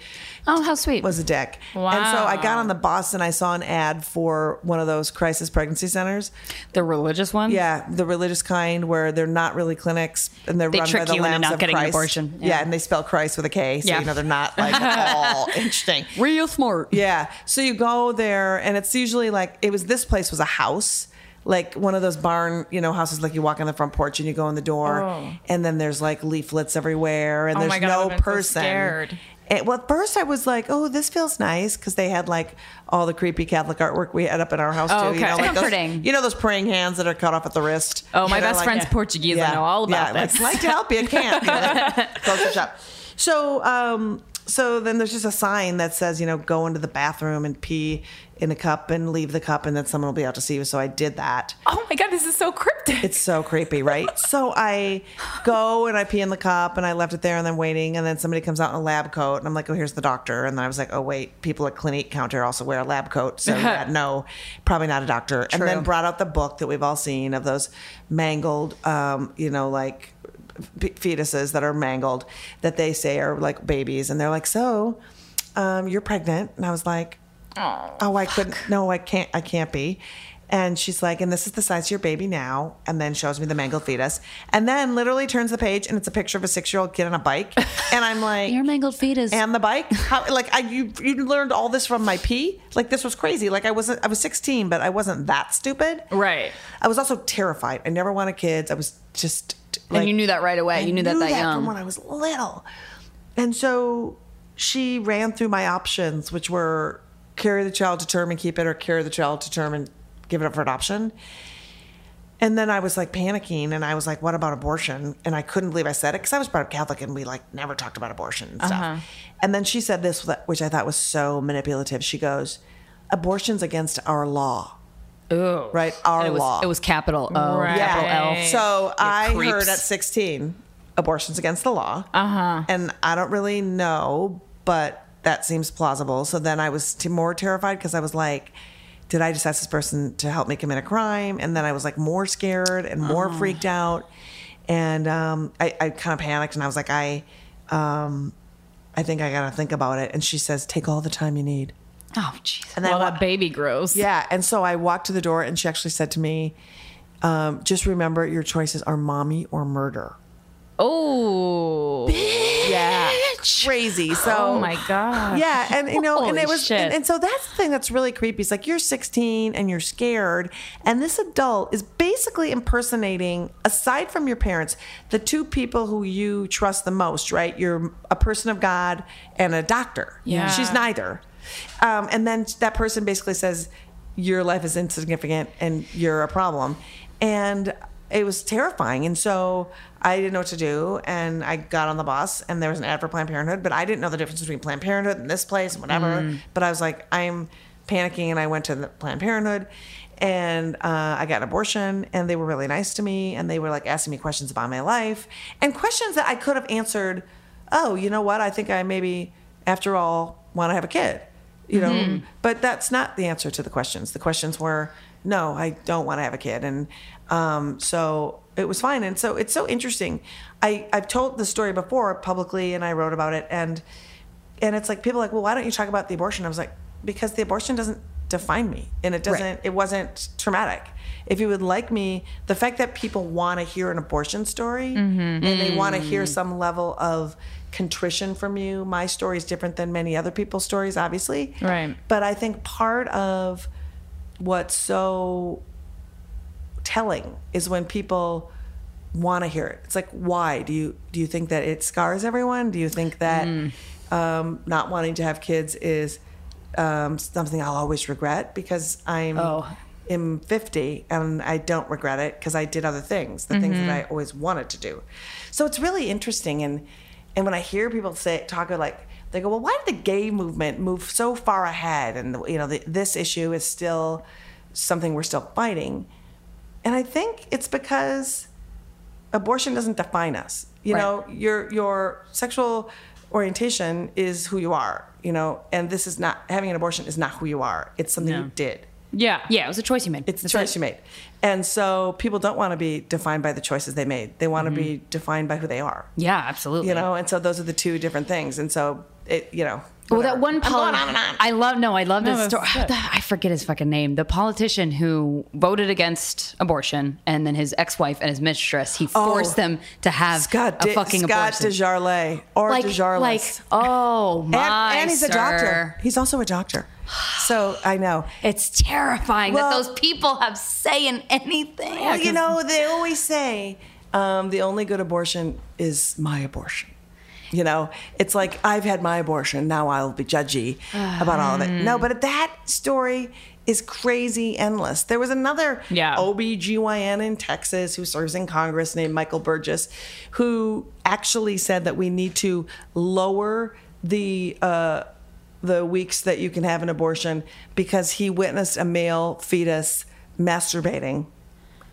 oh, how sweet. was a dick. Wow. And so I got on the bus and I saw an ad for one of those crisis pregnancy centers. the religious one? Yeah, the religious kind where they're not really clinics and they're They run by the you lambs of Christ. abortion. Yeah. Yeah. and they spell Christ with a K, so Yeah. you know they're not like (laughs) all interesting. Real smart. Yeah, so you go there and it's usually like it was. This place was a house. Like one of those barn, you know, houses. Like you walk on the front porch and you go in the door, Oh. and then there's like leaflets everywhere, and Oh there's God, no so person. scared. And, well, at first I was like, "Oh, this feels nice," because they had like all the creepy Catholic artwork we had up in our house too. Oh, You okay. know, like Comforting. Those, you know those praying hands that are cut off at the wrist. Oh, my best friend's Portuguese. I know all about yeah, this. Like, like to help you, can't. You know, (laughs) close the shop. So, um, so then there's just a sign that says, you know, go into the bathroom and pee in a cup and leave the cup, and then someone will be out to see you. So I did that. Oh my god, this is so cryptic. It's so creepy, right? (laughs) so I go and I pee in the cup and I left it there and then waiting and then somebody comes out in a lab coat and I'm like, oh, here's the doctor. And then I was like, oh, wait, people at Clinique counter also wear a lab coat. So (laughs) yeah, no, probably not a doctor. And then brought out the book that we've all seen of those mangled, um, you know, like fetuses that are mangled that they say are like babies. And they're like, so um, you're pregnant. And I was like, oh, I couldn't. No, I can't. I can't be. And she's like, and this is the size of your baby now. And then shows me the mangled fetus. And then literally turns the page and it's a picture of a six year old kid on a bike. (laughs) And I'm like, Your mangled fetus. and the bike? How, like, I, you, you learned all this from my pee? Like, this was crazy. Like, I wasn't, I was 16, but I wasn't that stupid. Right. I was also terrified. I never wanted kids. I was just. And like- you knew that right away. I you knew that that from young. when I was little. And so she ran through my options, which were carry the child to term and keep it, or carry the child to term and give it up for adoption. And then I was like panicking, and I was like, "What about abortion?" And I couldn't believe I said it because I was brought up Catholic, and we like never talked about abortion and stuff. Uh-huh. And then she said this, which I thought was so manipulative. She goes, "Abortion's against our law, Ooh. right? Our it was, law." it was capital O, Right. capital L. Yeah. So I creeps. heard at 16, abortion's against the law. Uh huh. And I don't really know, but that seems plausible. So then I was t- more terrified because I was like, did I just ask this person to help me commit a crime? And then I was like more scared and more freaked out. And um, I, I kind of panicked and I was like, I, um, I think I got to think about it. And she says, take all the time you need. Oh, jeez. And then Well, I wa- that baby grows. yeah. And so I walked to the door and she actually said to me, um, just remember your choices are mommy or murder. Oh. Yeah. Crazy. So Oh my god. Yeah, and you know, and it was, and, and so that's the thing that's really creepy. It's like you're 16 and you're scared, and this adult is basically impersonating, aside from your parents, the two people who you trust the most. Right? You're a person of God and a doctor. Yeah. she's neither. Um, and then that person basically says your life is insignificant and you're a problem, and it was terrifying. And so I didn't know what to do. And I got on the bus and there was an ad for Planned Parenthood, but I didn't know the difference between Planned Parenthood and this place and whatever. But I was like, I'm panicking. And I went to the Planned Parenthood and uh, I got an abortion and they were really nice to me. And they were like asking me questions about my life and questions that I could have answered. Oh, you know what? I think I maybe, after all, want to have a kid you know? Mm-hmm. But that's not the answer to the questions. The questions were no i don't want to have a kid. And um, so it was fine. And so it's so interesting. I i've told the story before publicly and i wrote about it. And and it's like people are like well why don't you talk about the abortion? I was like because the abortion doesn't define me. And it doesn't it wasn't traumatic. If you would like me the fact that people want to hear an abortion story mm-hmm. and they want to hear mm. some level of contrition from you my story is different than many other people's stories obviously Right. but i think part of what's so telling is when people want to hear it. It's like, why do you do you think that it scars everyone? Do you think that um, not wanting to have kids is um, something I'll always regret because I'm Oh. am 50 and I don't regret it because I did other things, the things that I always wanted to do. So it's really interesting and and when I hear people say talk about like they go, well, why did the gay movement move so far ahead? And you know, the, this issue is still something we're still fighting. And I think it's because abortion doesn't define us. You Right. know, your your sexual orientation is who you are. You know, and this is not having an abortion is not who you are. It's something you did. Yeah. Yeah, it was a choice you made. It's the choice it. you made. And so people don't want to be defined by the choices they made. They want to be Mm-hmm. defined by who they are. Yeah, absolutely. You know, and so those are the two different things. And so it, you know. Well, that one I'm poli- going on on. I love no, I love No, this story. I forget his fucking name. The politician who voted against abortion, and then his ex-wife and his mistress, he forced them to have Scott, a fucking Scott abortion. DesJarlais or like, DeJarles. like, oh and, my, and he's a doctor. He's also a doctor. (sighs) So I know. It's terrifying Well- that those people have say in anything. Well, you know, they always say um, the only good abortion is my abortion. You know, it's like I've had my abortion. Now I'll be judgy (sighs) about all of it. No, but that story is crazy endless. There was another Yeah. OBGYN in Texas who serves in Congress named Michael Burgess who actually said that we need to lower the uh, the weeks that you can have an abortion because he witnessed a male fetus masturbating.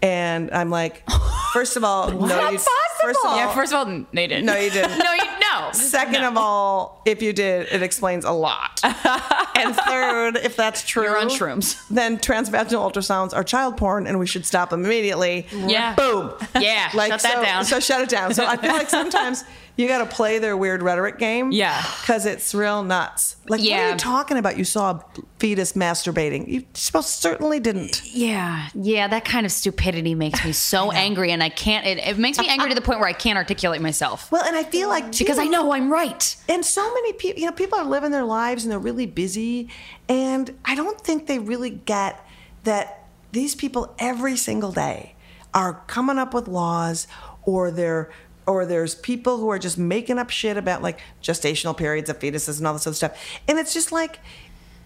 And I'm like, (laughs) first of all, no, That's you, first of all, Yeah, first of all, they didn't. No, you didn't. no, you (laughs) no. Second of all, if you did, it explains a lot. (laughs) and third, if that's true, You're on shrooms. Then transvaginal ultrasounds are child porn, and we should stop them immediately. Yeah. Boom. Yeah, Like, shut that down. So shut it down. So I feel like sometimes you got to play their weird rhetoric game. Yeah. Because it's real nuts. Like, what are you talking about? You saw a fetus masturbating. You most certainly didn't. Yeah, yeah, that kind of stupidity makes me so angry, and I can't. It, it makes me angry to the point where I can't articulate myself Well, and I feel like because I know I'm right. And so many people, you know, people are living their lives and they're really busy. And I don't think they really get that these people every single day are coming up with laws or they're or there's people who are just making up shit about like gestational periods of fetuses and all this other stuff. And it's just like,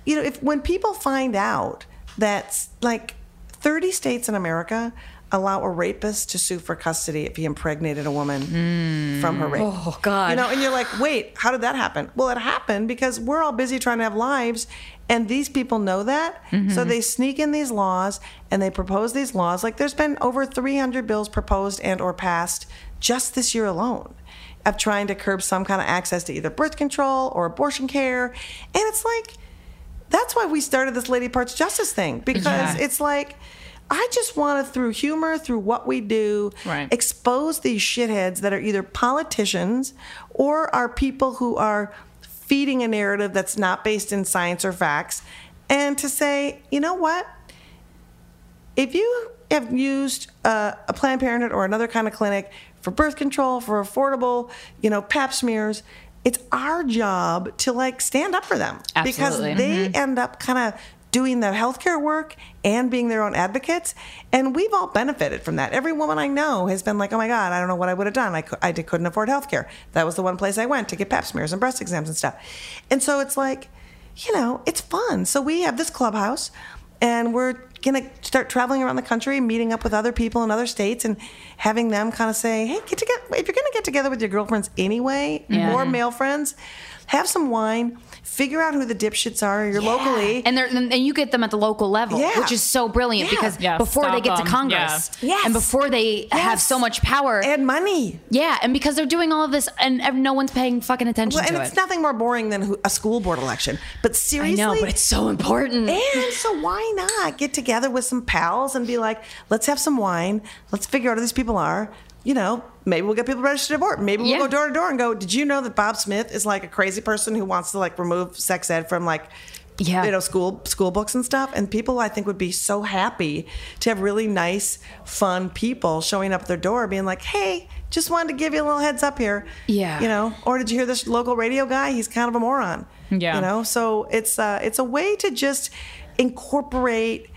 you know, if when people find out that like 30 states in America allow a rapist to sue for custody if he impregnated a woman hmm. from her rape. Oh, God. You know, and you're like, wait, how did that happen? Well, it happened because we're all busy trying to have lives, and these people know that. So mm-hmm. they sneak in these laws and they propose these laws. Like there's been over 300 bills proposed and or passed just this year alone of trying to curb some kind of access to either birth control or abortion care. And it's like, that's why we started this Lady Parts Justice thing because Yeah. it's like, I just want to, through humor, through what we do, Right. expose these shitheads that are either politicians or are people who are feeding a narrative that's not based in science or facts, and to say, you know what? If you have used uh, a Planned Parenthood or another kind of clinic for birth control, for affordable, you know, pap smears, it's our job to like stand up for them because Absolutely. they mm-hmm. end up kind of doing the healthcare work and being their own advocates. And we've all benefited from that. Every woman I know has been like, oh my God, I don't know what I would have done. I, I couldn't afford healthcare. That was the one place I went to get pap smears and breast exams and stuff. And so it's like, you know, it's fun. So we have this clubhouse and we're going to start traveling around the country, meeting up with other people in other states and having them kind of say, hey, get together. If you're going to get together with your girlfriends anyway or mm-hmm. male friends, have some wine, figure out who the dipshits are you're locally. and they're and you get them at the local level, Yeah. which is so brilliant Yeah. because Yeah, before they stop get to. Congress, Yeah. Yes. and before they have so much power, and money. yeah, and because they're doing all of this, and ev- no one's paying fucking attention Well, and it's it. nothing more boring than a school board election. But seriously, I seriously, know, but it's so important. And so why not get together with some pals and be like, let's have some wine. Let's figure out who these people are. You know, maybe we'll get people registered to vote. Maybe we'll Yeah. go door to door and go, did you know that Bob Smith is like a crazy person who wants to like remove sex ed from like Yeah. you know school school books and stuff and people i think would be so happy to have really nice fun people showing up at their door being like hey just wanted to give you a little heads up here Yeah. you know or did you hear this local radio guy he's kind of a moron Yeah. you know so it's uh it's a way to just incorporate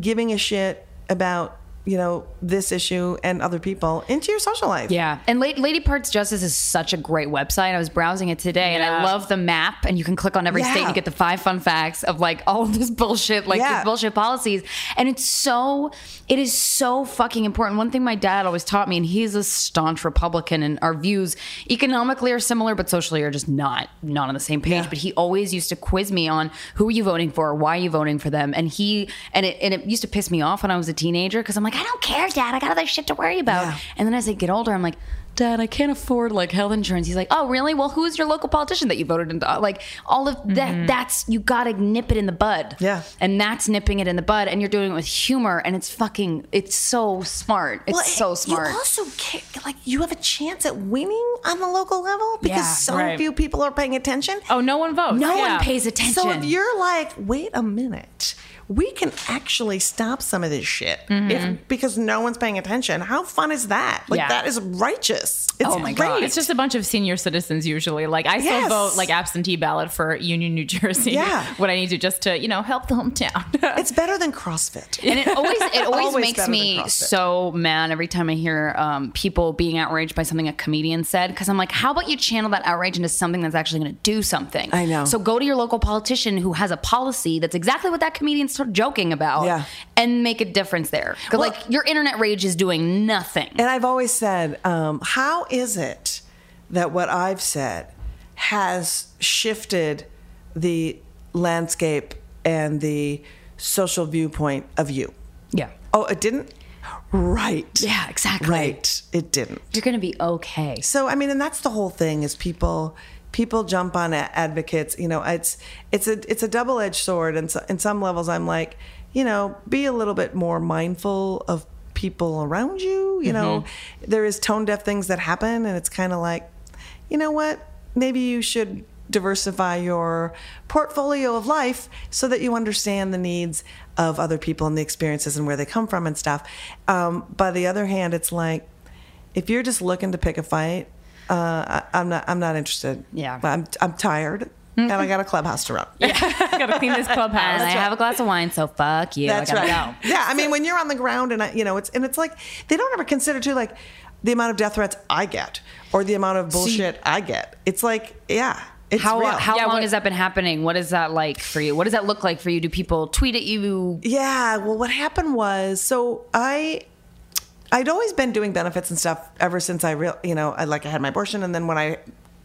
giving a shit about you know this issue and other people into your social life Yeah. And La- Lady Parts Justice is such a great website. I was browsing it today and I love the map and you can click on every state and you get the five fun facts of like all (laughs) of this bullshit, like Yeah. these bullshit policies. And it's so, it is so fucking important. One thing my dad always taught me, and he's a staunch Republican and our views economically are similar, but socially are just not, not on the same page. Yeah. But he always used to quiz me on who are you voting for? Why are you voting for them? And he, and it, and it used to piss me off when I was a teenager because I'm like, I don't care, dad. I got other shit to worry about. Yeah. And then as I get older, I'm like, Dad, I can't afford like health insurance. He's like, Oh, really? Well, who's your local politician that you voted into? Uh, like all of that. Mm-hmm. That's you gotta nip it in the bud. Yeah. and that's nipping it in the bud, and you're doing it with humor, and it's fucking. It's so smart. It's Well, so smart. You also ca- like you have a chance at winning on the local level because Yeah, so right. few people are paying attention. Oh, no one votes. no Yeah. one pays attention. So if you're like, wait a minute, we can actually stop some of this shit Mm-hmm. if, because no one's paying attention. How fun is that? Like Yeah. that is righteous. It's Oh my great. God. It's just a bunch of senior citizens usually. Like I still Yes. vote like absentee ballot for Union, New Jersey. Yeah. (laughs) when I need to just to you know help the hometown. (laughs) It's better than CrossFit. and it always it (laughs) always, Always makes me so mad every time I hear um, people being outraged by something a comedian said because I'm like, how about you channel that outrage into something that's actually going to do something? I know. So go to your local politician who has a policy that's exactly what that comedian's sort of joking about, Yeah. and make a difference there. 'Cause, Well- like your internet rage is doing nothing. And I've always said, um, how is it that what I've said has shifted the landscape and the social viewpoint of you? yeah. Oh, it didn't? Right. Yeah, exactly. Right. It didn't. You're going to be okay. So I mean, and that's the whole thing is people people jump on advocates. You know, it's it's a it's a double edged sword, and so, in some levels, I'm like, you know, be a little bit more mindful of people around you. You know, there is tone deaf things that happen, and it's kind of like, you know what, maybe you should diversify your portfolio of life so that you understand the needs of other people and the experiences and where they come from and stuff. Um, by the other hand, it's like if you're just looking to pick a fight, uh, I, I'm not. I'm not interested. Yeah. I'm. I'm tired, and I got a clubhouse to run. (laughs) Yeah, (laughs) gotta clean this clubhouse. And I have a glass of wine, so fuck you. That's I gotta right. go. Yeah, I mean, when you're on the ground, and I, you know, it's and it's like they don't ever consider too like the amount of death threats I get or the amount of bullshit I get. It's like, yeah, it's How, real. how Yeah, long what- has that been happening? What is that like for you? What does that look like for you? Do people tweet at you? Yeah, well, what happened was, so I, I'd always been doing benefits and stuff ever since I real, you know, I like I had my abortion, and then when I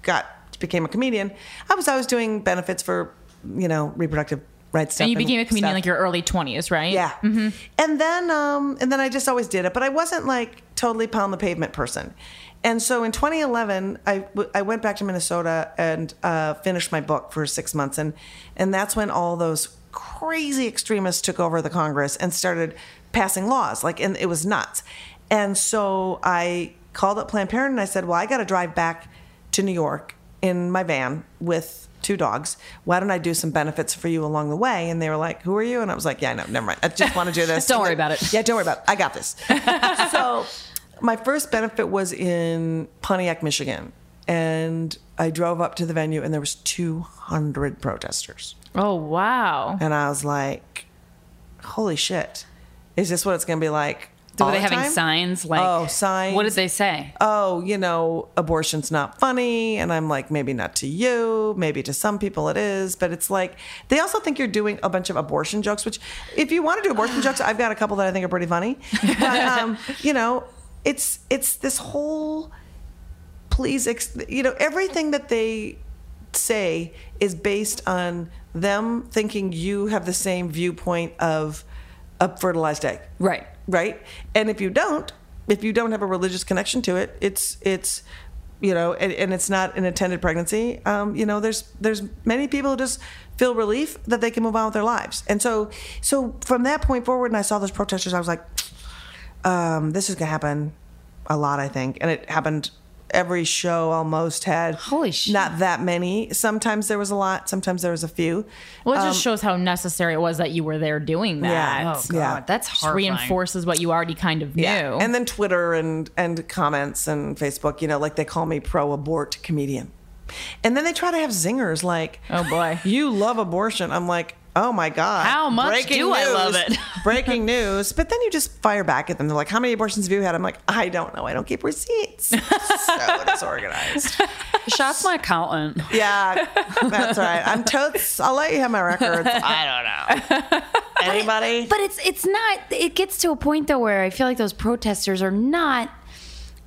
got became a comedian, I was always doing benefits for, you know, reproductive rights stuff. and you became a comedian stuff. like your early twenties, right? Yeah. And then um and then I just always did it, but I wasn't like totally pound the pavement person. And so in 2011, I, w- I went back to Minnesota and uh, finished my book for six months, and and that's when all those crazy extremists took over the Congress and started passing laws, like and it was nuts. And so I called up Planned Parenthood and I said, well, I got to drive back to New York in my van with two dogs. Why don't I do some benefits for you along the way? And they were like, Who are you? And I was like, Yeah, no, never mind. I just want to do this. (laughs) Don't worry about it. Yeah, don't worry about it. I got this. (laughs) so my first benefit was in Pontiac, Michigan. And I drove up to the venue and there was 200 protesters. Oh wow. And I was like, Holy shit. Is this what it's going to be like? Were they the having time? signs like? Oh, signs. What did they say? oh, you know, abortion's not funny. And I'm like, maybe not to you, maybe to some people it is. But it's like, they also think you're doing a bunch of abortion jokes, which if you want to do abortion jokes, I've got a couple that I think are pretty funny. But, (laughs) um, you know, it's, it's this whole, please, ex- you know, everything that they say is based on them thinking you have the same viewpoint of a fertilized egg. Right. right? And if you don't if you don't have a religious connection to it it's it's you know and, and it's not an intended pregnancy um, you know there's there's many people who just feel relief that they can move on with their lives. And so so from that point forward and i saw those protesters i was like um, this is gonna happen a lot i think. And it happened every show almost had Holy shit. not that many. Sometimes there was a lot, sometimes there was a few. Well, it just um, shows how necessary it was that you were there doing that. Yeah. Oh god, Yeah. that's Just reinforces what you already kind of knew. And then Twitter and and comments and Facebook, you know, like they call me pro abort comedian. And then they try to have zingers like, Oh, boy. (laughs) you love abortion." I'm like, "Oh my god. How much do I love it?" (laughs) breaking news." But then you just fire back at them. They're like, "How many abortions have you had?" I'm like, "I don't know. I don't keep receipts." (laughs) so disorganized. Shots my accountant. Yeah, that's right. I'm totes. I'll let you have my records. (laughs) I don't know. Anybody? But it's it's not. It gets to a point though where I feel like those protesters are not.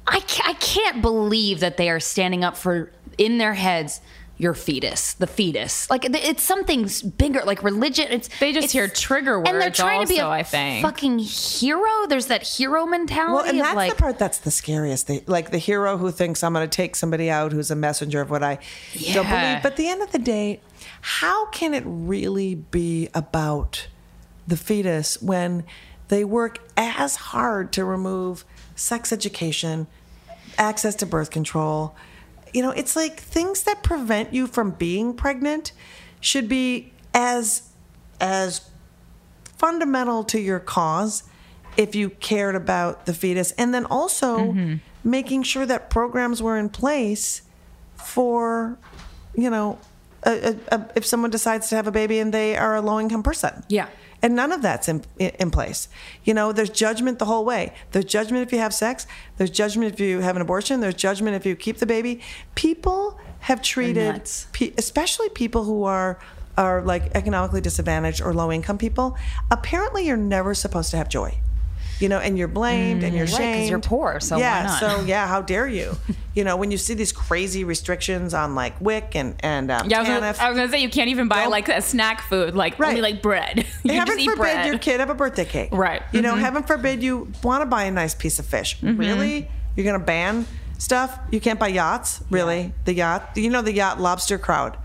I can't, I can't believe that they are standing up for in their heads your fetus, the fetus. Like it's something bigger, like religion. It's They just it's- hear trigger words, and they're words trying to be a I think. fucking hero. There's that hero mentality. Well, and of that's like, the part that's the scariest. The, like the hero who thinks I'm going to take somebody out who's a messenger of what I don't believe. But at the end of the day, how can it really be about the fetus when they work as hard to remove sex education, access to birth control? You know, it's like things that prevent you from being pregnant should be as as fundamental to your cause if you cared about the fetus. And then also mm-hmm. making sure that programs were in place for you know a, a, a, if someone decides to have a baby and they are a low income person. Yeah. And none of that's in, in place. You know there's judgment the whole way. There's judgment if you have sex. There's judgment if you have an abortion. There's judgment if you keep the baby. People have treated pe- especially people who are are like economically disadvantaged or low income people. Apparently you're never supposed to have joy you know and you're blamed and you're Right, 'cause shamed you're poor, so why yeah so yeah how dare you (laughs) you know when you see these crazy restrictions on like wic and and um, yeah, I was, gonna, I was gonna say you can't even buy like a snack food, like Right. only like bread. (laughs) you heaven forbid bread. your kid have a birthday cake. Right. Mm-hmm. You know, heaven forbid you want to buy a nice piece of fish. Really? You're to ban stuff? You can't buy yachts? Really? The yacht? You know the yacht lobster crowd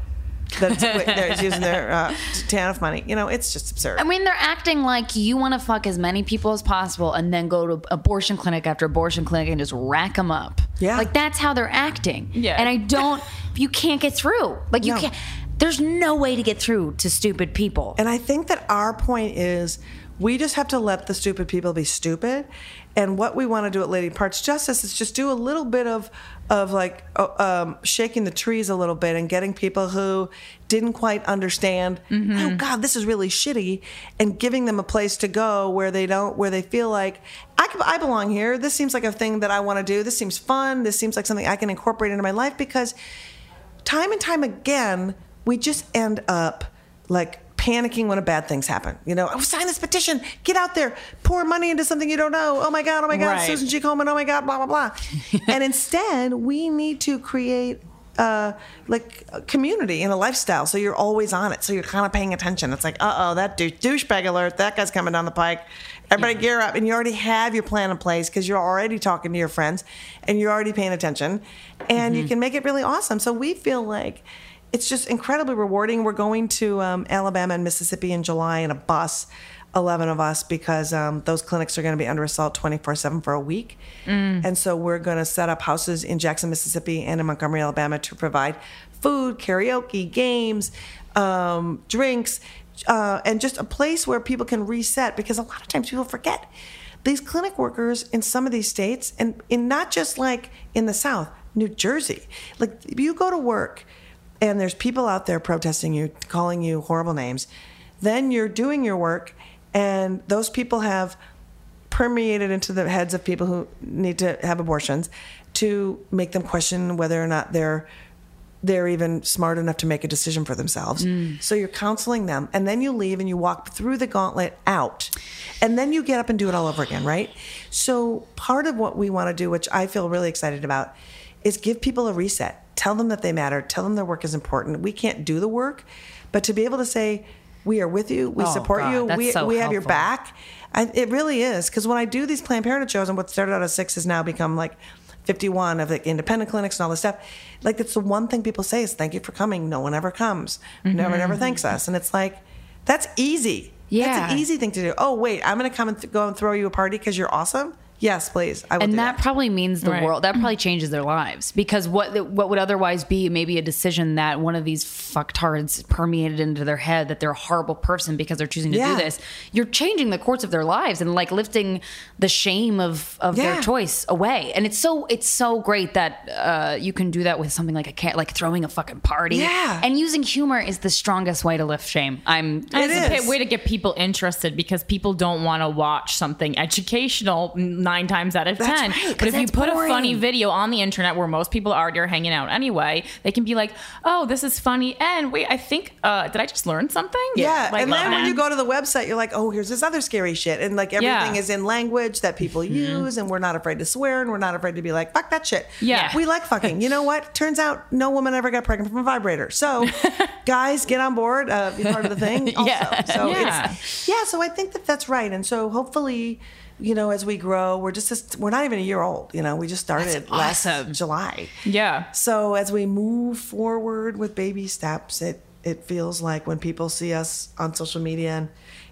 that's they're using their uh, TANF money. You know, it's just absurd. I mean, they're acting like you want to fuck as many people as possible and then go to abortion clinic after abortion clinic and just rack them up. Yeah. Like that's how they're acting. Yeah. And I don't, you can't get through. Like you No. can't, there's no way to get through to stupid people. And I think that our point is we just have to let the stupid people be stupid. And what we want to do at Lady Parts Justice is just do a little bit of of like um, shaking the trees a little bit and getting people who didn't quite understand. Oh God, this is really shitty, and giving them a place to go where they don't, where they feel like I, can- I belong here. This seems like a thing that I want to do. This seems fun. This seems like something I can incorporate into my life because time and time again, we just end up like panicking when a bad things happen. You know, oh, sign this petition, get out there, pour money into something you don't know. Oh my God, oh my God, Right. Susan G. Komen, oh my God, blah, blah, blah. (laughs) and instead, we need to create uh, like a community and a lifestyle. So you're always on it. So you're kind of paying attention. It's like, uh oh, that douche, douchebag alert, that guy's coming down the pike. Everybody gear up. And you already have your plan in place because you're already talking to your friends and you're already paying attention. And you can make it really awesome. So we feel like it's just incredibly rewarding. We're going to um, Alabama and Mississippi in July in a bus, 11 of us, because um, those clinics are going to be under assault 24 7 for a week. And so we're going to set up houses in Jackson, Mississippi and in Montgomery, Alabama to provide food, karaoke, games, um, drinks, uh, and just a place where people can reset because a lot of times people forget. These clinic workers in some of these states, and in not just like in the South, New Jersey, like you go to work and there's people out there protesting you, calling you horrible names, then you're doing your work, and those people have permeated into the heads of people who need to have abortions to make them question whether or not they're they're even smart enough to make a decision for themselves. Mm. So you're counseling them, and then you leave and you walk through the gauntlet out, and then you get up and do it all over again, right? So part of what we want to do, which I feel really excited about, is give people a reset. Tell them that they matter. Tell them their work is important. We can't do the work, but to be able to say, "We are with you. We Oh, support God, you. We so we have your back." I, it really is because when I do these Planned Parenthood shows, and what started out as six has now become like 51 of the independent clinics and all this stuff. Like it's the one thing people say is thank you for coming. No one ever comes. Never, never mm-hmm. thanks us. And it's like, that's easy. Yeah. That's an easy thing to do. Oh, wait, I'm going to come and th- go and throw you a party because you're awesome. Yes, please. I will and do that that. probably means the Right. world. That probably changes their lives because what what would otherwise be maybe a decision that one of these fucktards permeated into their head that they're a horrible person because they're choosing to Yeah. do this. You're changing the course of their lives and like lifting the shame of of Yeah. their choice away. And it's so it's so great that uh, you can do that with something like a cat, like throwing a fucking party. Yeah. and using humor is the strongest way to lift shame. I'm. And it's It a way to get people interested because people don't want to watch something educational nine times out of That's ten. right, 'cause but if you put boring. a funny video on the internet where most people already are hanging out anyway, they can be like, "Oh, this is funny." And wait, I think uh, did I just learn something? Yeah, Like, and then when that. you go to the website, you're like, oh, here's this other scary shit, and like everything Yeah. is in language that people Mm-hmm. use, and we're not afraid to swear, and we're not afraid to be like, fuck that shit. Yeah. we like fucking. You know what? Turns out no woman ever got pregnant from a vibrator. So, (laughs) guys, get on board, uh, be part of the thing. (laughs) Also. Yeah. So Yeah. it's yeah. So I think that that's right, and so hopefully. You know, as we grow, we're just, just we're not even a year old. You know, we just started last awesome. July. yeah. So as we move forward with baby steps, it it feels like when people see us on social media and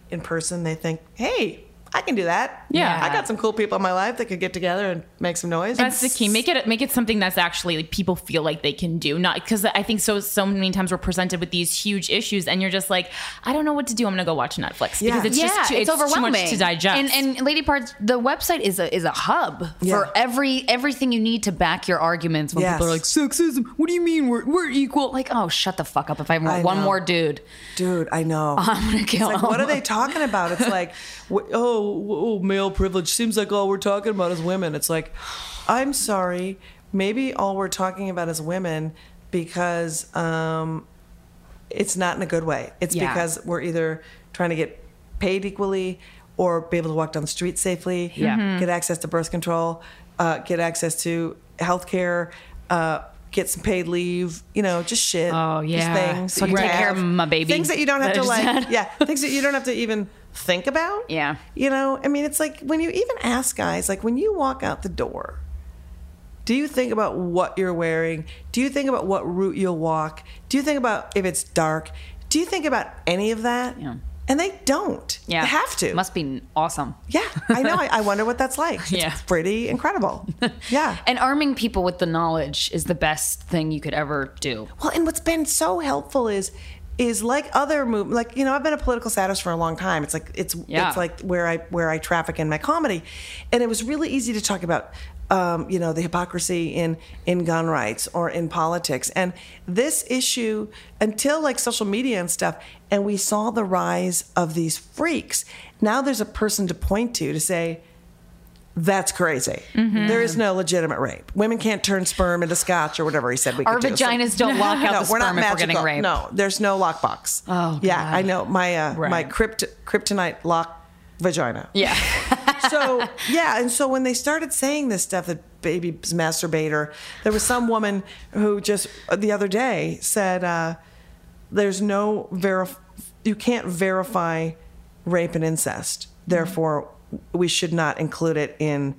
in person, they think, "Hey, I can do that. Yeah. I got some cool people in my life that could get together and make some noise." That's the key. Make it make it something that's actually like people feel like they can do. Not because I think so so many times we're presented with these huge issues and you're just like, I don't know what to do. I'm gonna go watch Netflix Yeah. because it's yeah, just too, it's, it's, too overwhelming much to digest. And, and Lady Parts, the website is a is a hub Yeah. for every everything you need to back your arguments. When Yes. people are like sexism, what do you mean we're we're equal? Like, oh, shut the fuck up! If I want I one know. more dude, Dude, I know. (laughs) I'm gonna kill It's like, him. what are they talking about? It's like, (laughs) oh, oh, male privilege seems like all we're talking about is women. It's like, I'm sorry, maybe all we're talking about is women because um, it's not in a good way. It's Yeah. because we're either trying to get paid equally or be able to walk down the street safely, Yeah. Get access to birth control, uh, get access to health care. Uh, Get some paid leave, you know, just shit. Oh, just yeah. things So I can take care of my baby Things that you don't have to like. had. Yeah, things that you don't have to even think about. Yeah. You know, I mean, it's like when you even ask guys, like when you walk out the door, do you think about what you're wearing? Do you think about what route you'll walk? Do you think about if it's dark? Do you think about any of that? Yeah. And they don't. yeah, They have to. Must be awesome. Yeah, I know. I, I (laughs) wonder what that's like. It's Yeah. pretty incredible. (laughs) Yeah. And arming people with the knowledge is the best thing you could ever do. Well, and what's been so helpful is is like other move like you know I've been a political satirist for a long time. It's like it's Yeah. it's like where I where I traffic in my comedy, and it was really easy to talk about. Um, you know the hypocrisy in in gun rights or in politics, and this issue until like social media and stuff, and we saw the rise of these freaks. Now there's a person to point to to say, that's crazy. Mm-hmm. There is no legitimate rape. Women can't turn sperm into scotch or whatever he said we Our could do. So- vaginas don't (laughs) lock out the we're not sperm if we're getting magical. raped. No, there's no lockbox. Oh, yeah, I know my uh, my crypt, kryptonite lock vagina. Yeah. (laughs) So yeah, and so when they started saying this stuff that babies masturbate, or there was some woman who just uh, the other day said, uh, "There's no verif- you can't verify rape and incest, therefore we should not include it in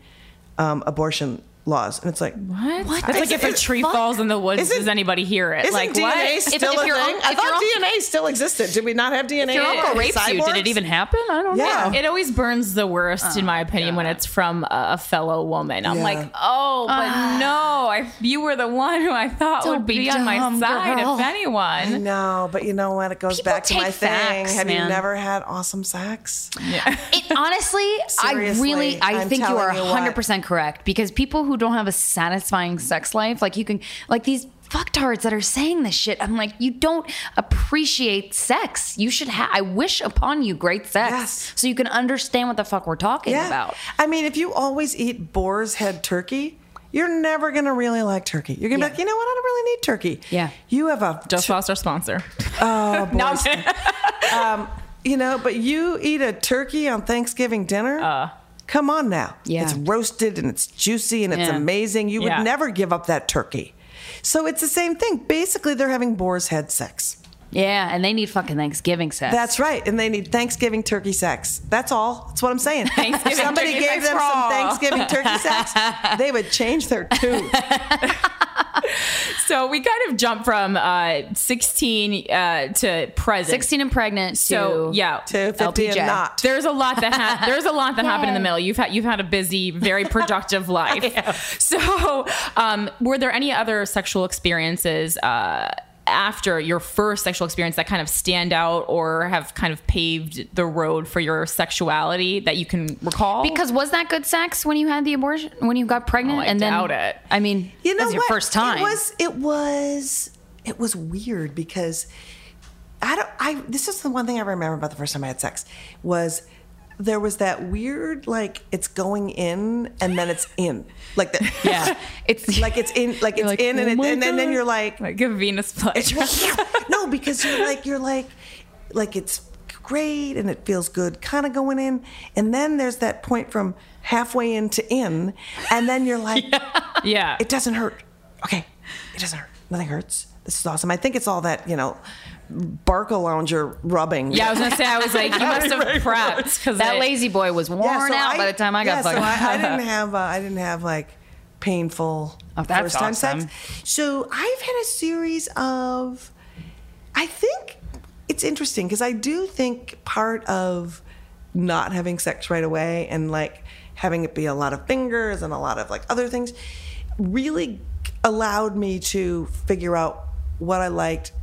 um, abortion laws." And it's like, what? What It's the like if a fuck? tree falls in the woods, Isn't- does anybody hear it? Isn't like DNA what? still if a your thing? un- I thought your un- DNA still existed. Did we not have DNA? Your uncle in rapes you. Did it even happen? I don't Yeah. know. It always burns the worst, in my oh, opinion, when it's from a, a fellow woman. I'm Yeah. like, oh, but ah. no, I, you were the one who I thought would be be, on my side, girl. if anyone. No, but you know what? It goes People back to my take thing. facts, Have you never had awesome sex? Yeah. It, honestly, I really, I think you are telling you what. 100% correct because people who don't have a satisfying sex life, like you can, like these fucktards that are saying this shit, I'm like, you don't appreciate sex. You should have, I wish upon you great sex Yes. so you can understand what the fuck we're talking Yeah. about. I mean, if you always eat boar's head turkey, you're never gonna really like turkey. You're gonna Yeah. be like, you know what? I don't really need turkey. Yeah. You have a Just lost our sponsor. oh, (laughs) No, I'm boys. (laughs) you know, but you eat a turkey on Thanksgiving dinner. Uh. Come on now. Yeah. It's roasted and it's juicy and it's Yeah. amazing. You would never give up that turkey. So it's the same thing. Basically, they're having boar's head sex. Yeah, and they need fucking Thanksgiving sex. That's right, and they need Thanksgiving turkey sex. That's all. That's what I'm saying. (laughs) Thanksgiving if somebody turkey gave sex them some all. Thanksgiving turkey sex, (laughs) they would change their tune. (laughs) So we kind of jump from uh, 16 uh, to present. 16 and pregnant So to yeah, to 50 LPJ. and not. There's a lot that ha- there's a lot that happened in the Yay. middle. You've had you've had a busy, very productive life. So, um, were there any other sexual experiences uh, after your first sexual experience that kind of stand out or have kind of paved the road for your sexuality that you can recall? Because was that good sex when you had the abortion? When you got pregnant? Oh, I and doubt then, it. I mean, You know that's your what? first time. It was. It was. It was weird because I don't. I. This is the one thing I remember about the first time I had sex was there was that weird like it's going in and then it's in like that (laughs) Yeah. (laughs) it's like it's in like it's like, in and, "Oh it, and then, then you're like like a Venus flytrap. no, because you're like you're like like it's great and it feels good kind of going in and then there's that point from halfway in to in and then you're like (laughs) yeah. it doesn't hurt. Okay. It doesn't hurt. Nothing hurts. This is awesome. I think it's all that, you know, BarcaLounger rubbing. yeah, I was gonna say I was like you (laughs) must have prepped because that La-Z-Boy was worn Yeah, so out by the time I got yeah, so. I, I didn't (laughs) have uh, I didn't have like painful Oh, that's first time awesome. sex. So I've had a series of I think it's interesting because I do think part of not having sex right away and like having it be a lot of fingers and a lot of like other things really allowed me to figure out what I liked, wh-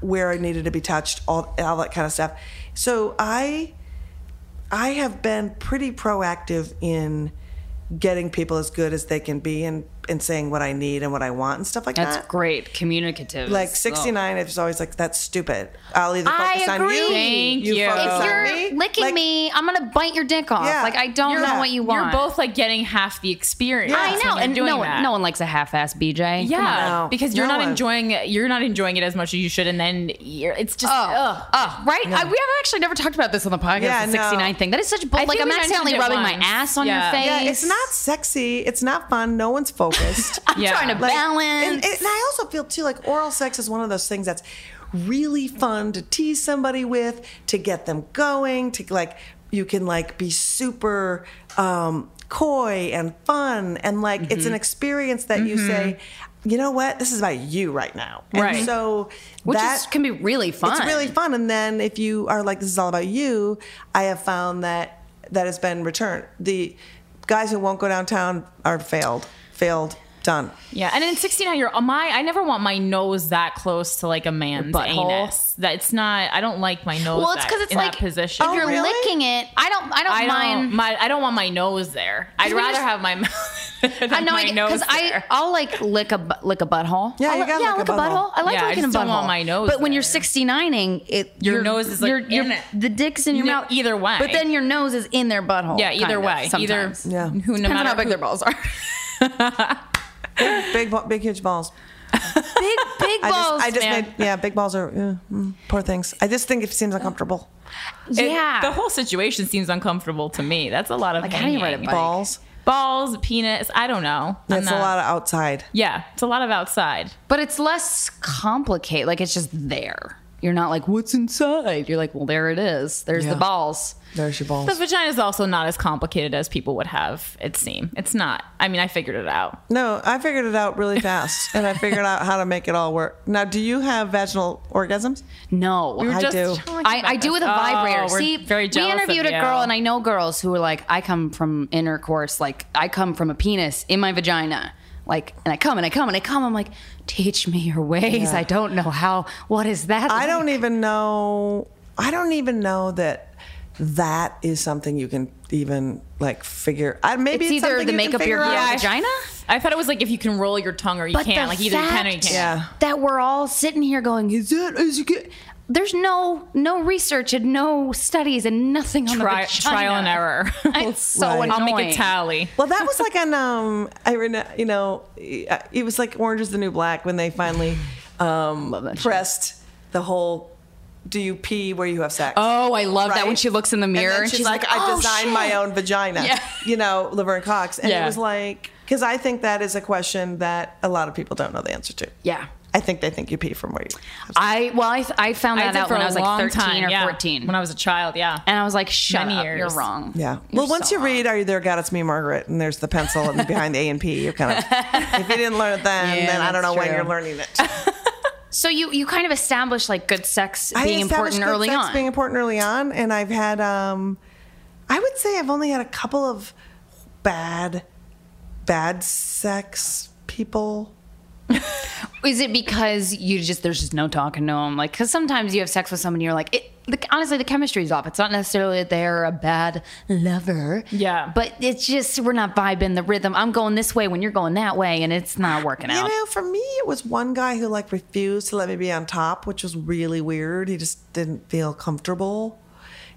where I needed to be touched, all all that kind of stuff. So I I have been pretty proactive in getting people as good as they can be and, and saying what I need and what I want and stuff like That's that. That's great. Communicative. Like is- 69, it's always like, that's stupid. I'll either I focus on you. Thank you. focus If you're me. licking Like, me, I'm gonna bite your dick off. Yeah. like I don't You're- know what you want. You're both like getting half the experience. I know, and doing no one, that. no one likes a half-ass BJ. Yeah. No, because you're no not one. enjoying it. You're not enjoying it as much as you should, and then you're, it's just. Oh, ugh. oh, right. I, we have actually never talked about this on the podcast. Yeah, the 69 no. thing. That is such bull. Like I'm accidentally rubbing once. my ass on your face. Yeah, it's not sexy. It's not fun. No one's focused. (laughs) I'm Yeah. trying to Like, balance. And, and I also feel too like oral sex is one of those things that's really fun to tease somebody with, to get them going, to like you can like be super um, coy and fun, and like it's Mm-hmm. an experience that you say, you know what, this is about you right now, and Right. So which that is, can be really fun. it's really fun. And then if you are like, this is all about you, I have found that that has been returned. The guys who won't go downtown are failed, failed, done. Yeah, and in 69, you're my. I never want my nose that close to like a man's butthole. anus. That it's not. I don't like my nose. Well, it's because it's in like that position. if you're oh, really? licking it. I don't. I don't I mind. don't. My, I don't want my nose there. I'd rather you're- have my (laughs) mouth. Than (laughs) I know my I nose because I. I'll like lick a lick a butthole. Yeah, I'll you gotta yeah, lick lick a a butthole. butthole. I like Yeah, I licking just a don't butthole. want my nose But when you're there. 69ing, it Your nose is, like, you're- in you're- it. The dick's in your No, mouth. either way. But then your nose is in their butthole. yeah, either kind of, way. Either sometimes. Yeah. who no Depends on matter how big who- their balls are. Big, ba- big, huge balls. (laughs) big big I balls. just, I just man. made, yeah, big balls are, uh, mm, poor things. I just think it seems uncomfortable. It- yeah. the whole situation seems uncomfortable to me. That's a lot of Like, how do you ride a hanging. bike? Balls. Balls, penis. I don't know. I'm It's a lot of outside. Yeah, it's a lot of outside. but it's less complicated. Like it's just there. You're not like, what's inside? You're like, well, there it is. There's Yeah. the balls. There's your balls. The vagina is also not as complicated as people would have it seem. It's not. I mean, I figured it out. No, I figured it out really fast, and I figured out how to make it all work. Now, do you have vaginal orgasms? No, We were I just do. talking I, I do with a Oh, vibrator. we're See, very we interviewed a girl, and I know girls who are like, I come from intercourse. Like, I come from a penis in my vagina. Like, and I come and I come and I come. I'm like, teach me your ways. Yeah. I don't know how. What is that? I like? don't even know. I don't even know that that is something you can even like figure. I, maybe It's it's, either the you makeup your figure out. your I- vagina. I thought it was like if you can roll your tongue or you But can't. Like either you can or you can't. Yeah. that we're all sitting here going, is that is it good? There's no no research and no studies and nothing on Tri- the vagina. trial and error. (laughs) It's (laughs) so Right. annoying. I'll make a tally. Well, that was like an um, I rena- you know, it was like Orange is the New Black when they finally um that show. pressed the whole. Do you pee where you have sex? Oh, I love that when she looks in the mirror and, then and she's, like, I "Oh, designed my own vagina. Yeah. You know, Laverne Cox. And Yeah. it was like, because I think that is a question that a lot of people don't know the answer to. Yeah. I think they think you pee from where you. I well, I, I found that did out for when I was like 13 time, or yeah. 14. When I was a child, yeah. and I was like, shut Many up, years. you're wrong. Yeah. You're well, once so you read "Are You There, God? It's Me, Margaret," and there's the pencil and behind the A and P, you're kind of. if you didn't learn it then, (laughs) Yeah, then I don't that's know when you're learning it. (laughs) So you you kind of established like good sex I being important good early sex on. Being important early on, and I've had. um I would say I've only had a couple of bad, bad sex people. (laughs) Is it because you just there's just no talking to them? Like, because sometimes you have sex with someone, you're like, it, the, honestly, the chemistry's off. It's not necessarily that they're a bad lover. Yeah. but it's just we're not vibing the rhythm. I'm going this way when you're going that way, and it's not working out. You know, for me, it was one guy who like refused to let me be on top, which was really weird. He just didn't feel comfortable.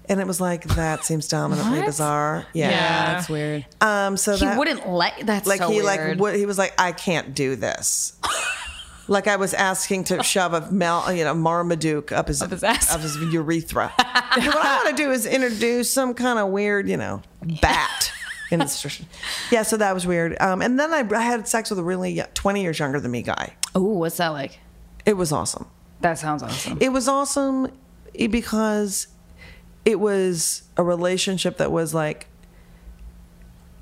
And it was like that seems dominantly What? bizarre. Yeah. Yeah. that's weird. Um. So He that, wouldn't let. That's like so he weird. like what he was like I can't do this. (laughs) like I was asking to shove a Mel, you know, Marmaduke up his Up his ass. up his urethra. (laughs) what I want to do is introduce some kind of weird, you know, bat. In the situation. yeah, so that was weird. Um, and then I, I had sex with a really twenty years younger than me guy. Oh, what's that like? It was awesome. That sounds awesome. It was awesome because it was a relationship that was like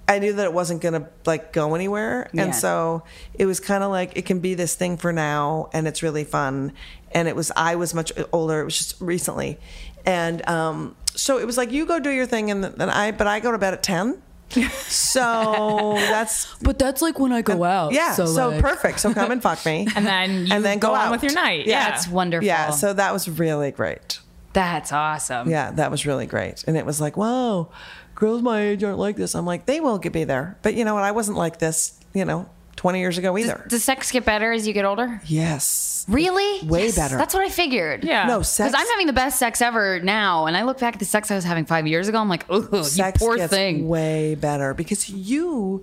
I knew that it wasn't gonna like go anywhere, Yeah. and so it was kind of like it can be this thing for now, and it's really fun. And it was I was much older; it was just recently, and um, so it was like you go do your thing, and then I but I go to bed at ten. So (laughs) that's but that's like when I go out. yeah, so, perfect. So come and fuck me, (laughs) And then you and then go, go on out with your night. Yeah, Yeah. That's wonderful. Yeah, so that was really great. That's awesome. Yeah, that was really great. And it was like, whoa, girls my age aren't like this. I'm like, they will get be there. But you know what? I wasn't like this, you know, 20 years ago either. Does sex get better as you get older? yes. Really? Way Yes, better. That's what I figured. Yeah. No, sex. Because. I'm having the best sex ever now, and I look back at the sex I was having five years ago. I'm like, oh, you sex poor gets thing. way better because you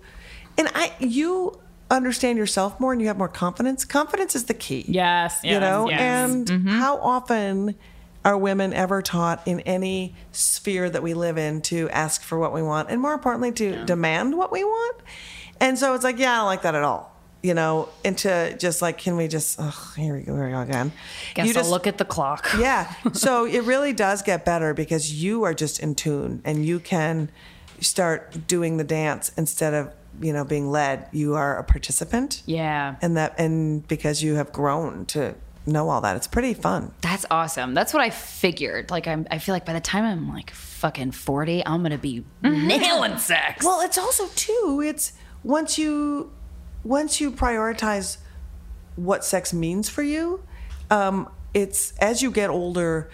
and I, you understand yourself more and you have more confidence. Confidence is the key. Yes. you yes, know yes. and Mm-hmm. how often are women ever taught in any sphere that we live in to ask for what we want and more importantly to demand what we want? And so it's like yeah i don't like that at all you know and to just like can we just ugh, here we go, here we go again. Guess you I'll just look at the clock. (laughs) yeah. (laughs) So it really does get better because you are just in tune and you can start doing the dance instead of you know being led. You are a participant. Yeah. and that and because you have grown to know all that it's pretty fun That's awesome. That's what I figured. Like, I'm, I feel like by the time I'm like fucking 40, I'm going to be nailing sex. well it's also too it's once you once you prioritize what sex means for you um it's as you get older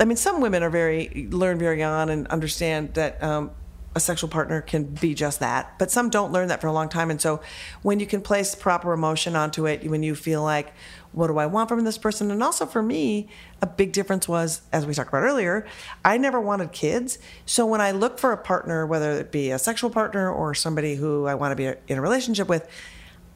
i mean some women are very learn very on and understand that um a sexual partner can be just that but some don't learn that for a long time and so when you can place proper emotion onto it when you feel like what do i want from this person and also for me a big difference was as we talked about earlier i never wanted kids so when i look for a partner whether it be a sexual partner or somebody who i want to be in a relationship with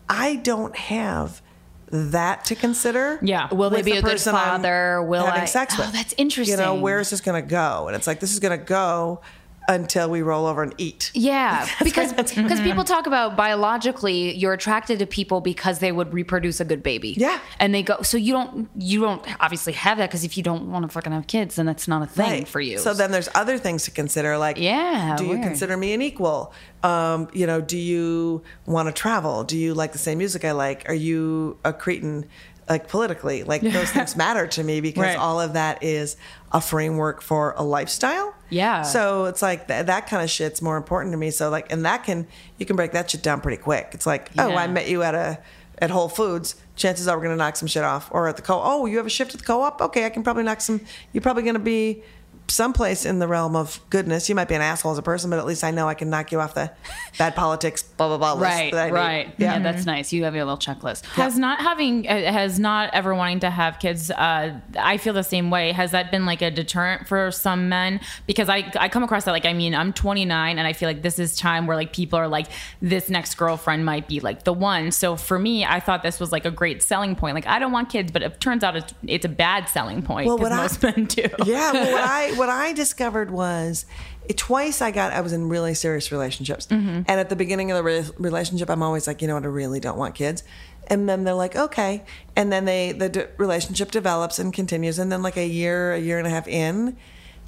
i don't have that to consider Yeah. Will they be the a good person I'm father? Will having I- sex Oh, with. that's interesting. You know, where is this going to go? And it's like this is going to go until we roll over and eat. Yeah, (laughs) because because people talk about biologically, you're attracted to people because they would reproduce a good baby. Yeah. and they go. So you don't you don't obviously have that because if you don't want to fucking have kids, then that's not a thing Right. for you. So then there's other things to consider, like Yeah, do you consider me an equal? Um, you know, do you want to travel? Do you like the same music I like? Are you a cretin? Like politically, like those (laughs) things matter to me because Right. all of that is a framework for a lifestyle. Yeah. So it's like th- that kind of shit's more important to me. So like, and that can you can break that shit down pretty quick. It's like, oh, I met you at a at Whole Foods. Chances are we're gonna knock some shit off. Or at the co. Oh, you have a shift at the co-op. Okay, I can probably knock some. You're probably gonna be someplace in the realm of goodness. You might be an asshole as a person, but at least I know I can knock you off the bad politics. Blah blah blah. list right, that I need. right. Yeah. that's nice. You have your little checklist. Has not having uh, has not ever wanting to have kids. Uh, I feel the same way. Has that been like a deterrent for some men? Because I I come across that like I mean I'm 29 and I feel like this is time where like people are like this next girlfriend might be like the one. So for me, I thought this was like a great selling point. Like I don't want kids, but it turns out it's, it's a bad selling point Well, because what I- most (laughs) men do. Yeah, well, what I I what I discovered was it, twice I got I was in really serious relationships, and at the beginning of the re- relationship, I'm always like, you know what, I really don't want kids. And then they're like, okay, and then they the d- relationship develops and continues, and then like a year, a year and a half in,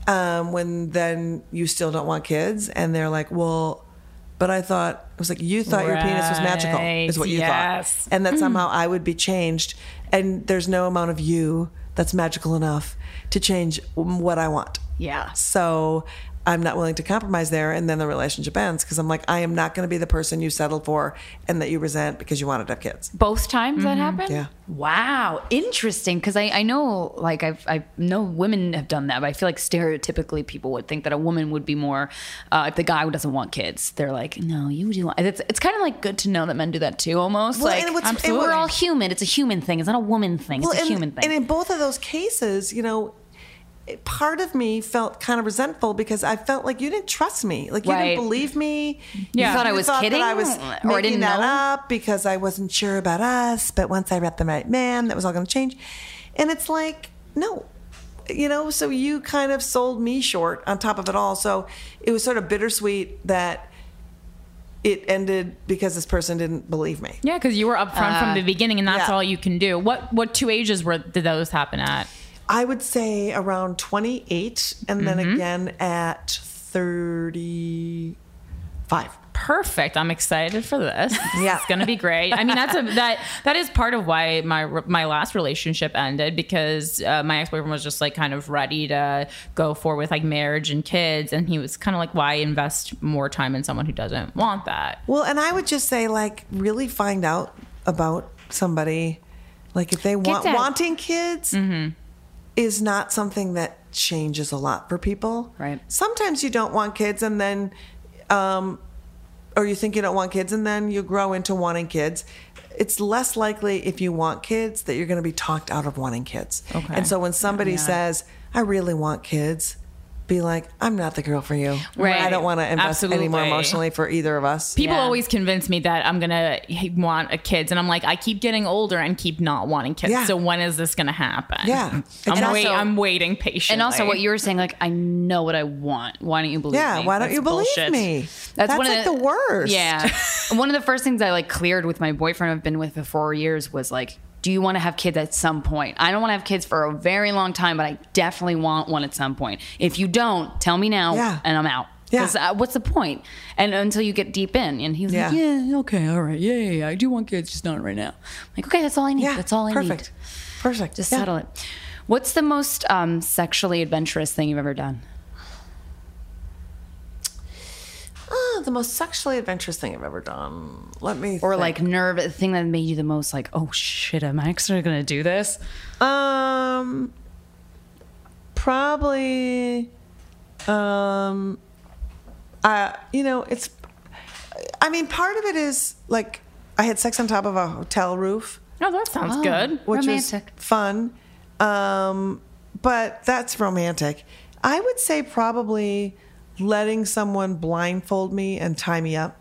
um, when then you still don't want kids, and they're like, well, but I thought it was like you thought your penis was magical, is what you Yes. thought, and that somehow I would be changed, and there's no amount of you that's magical enough to change what I want. Yeah. So I'm not willing to compromise there, and then the relationship ends because I'm like, I am not going to be the person you settled for and that you resent because you wanted to have kids. Both times that happened? Yeah. Wow. Interesting. Because I, I know, like, I've, I know women have done that, but I feel like stereotypically people would think that a woman would be more, uh, if the guy who doesn't want kids, they're like, no, you do. Want. It's, it's kind of like good to know that men do that too, almost. Well, like, and what's- and absolutely. we're all human. It's a human thing. It's not a woman thing. It's a and, human thing. And in both of those cases, you know, it- part of me felt kind of resentful because I felt like you didn't trust me, like you Right. didn't believe me. You thought I was that kidding? I was Or I making didn't that know? up because I wasn't sure about us. But once I met the right man, that was all going to change. And it's like, no, you know. So you kind of sold me short on top of it all. So it was sort of bittersweet that it ended because this person didn't believe me. Yeah, because you were upfront from uh, the beginning, and that's yeah. all you can do. What what two ages were did those happen at? I would say around 28 and then Mm-hmm. again at 35. Perfect. I'm excited for this. Yeah. it's gonna be great. I mean, that's a (laughs) that that is part of why my my last relationship ended because uh, my ex boyfriend was just like kind of ready to go for with like marriage and kids, and he was kind of like, why invest more time in someone who doesn't want that? Well, and I would just say like really find out about somebody like if they want wanting kids Mm-hmm. Is not something that changes a lot for people. Right. Sometimes you don't want kids and then um or you think you don't want kids and then you grow into wanting kids. It's less likely if you want kids that you're going to be talked out of wanting kids. Okay. And so when somebody says, "I really want kids," be like, "I'm not the girl for you. Right. I don't want to invest any more emotionally for either of us." People Yeah. always convince me that I'm gonna want a kids, and I'm like, I keep getting older and keep not wanting kids. Yeah. So when is this gonna happen? Yeah. I'm, And wait, I'm waiting patiently. and also what you were saying, like, I know what I want. Why don't you believe Yeah, me? Yeah. Why don't That's you believe bullshit. me? That's, That's one like of the worst. Yeah. (laughs) one of the first things I like cleared with my boyfriend I've been with for four years was like, do you want to have kids at some point? I don't want to have kids for a very long time, but I definitely want one at some point. If you don't, tell me now Yeah. and I'm out. Yeah. uh, what's the point? And until you get deep in, and he was like, Yeah. "Yeah, okay, all right, yeah, yeah, yeah, I do want kids, just not right now." I'm like, okay, that's all I need. Yeah, that's all I perfect. need. Perfect. Just Yeah. settle it. What's the most um, sexually adventurous thing you've ever done? Ah, the most sexually adventurous thing I've ever done. Let me. Or think. like nerve, the thing that made you the most like, oh shit, am I actually gonna do this? Um, probably. Um, uh, you know, it's. I mean, part of it is like I had sex on top of a hotel roof, oh, that sounds good. which Romantic. was fun. Um, but that's romantic. I would say probably letting someone blindfold me and tie me up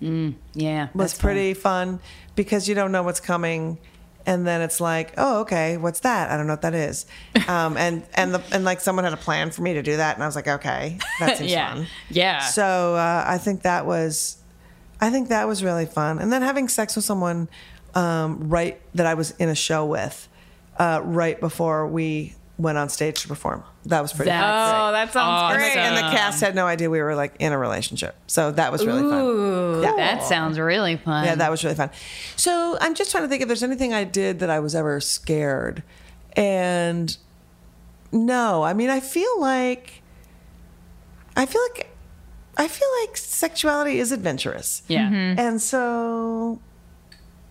Yeah, was that's fun. pretty fun because you don't know what's coming and then it's like oh okay what's that i don't know what that is (laughs) um, and and the, and like someone had a plan for me to do that and i was like okay that (laughs) seems Yeah. fun Yeah. so uh, i think that was i think that was really fun and then having sex with someone um, right that i was in a show with uh, right before we went on stage to perform that was pretty That's fun Oh, that sounds and, great. the, and the cast had no idea we were like in a relationship so that was really fun Ooh, that sounds really fun. yeah, that was really fun. So I'm just trying to think if there's anything I did that I was ever scared. And no, I mean, I feel like, I feel like, I feel like sexuality is adventurous. yeah. Mm-hmm. And so,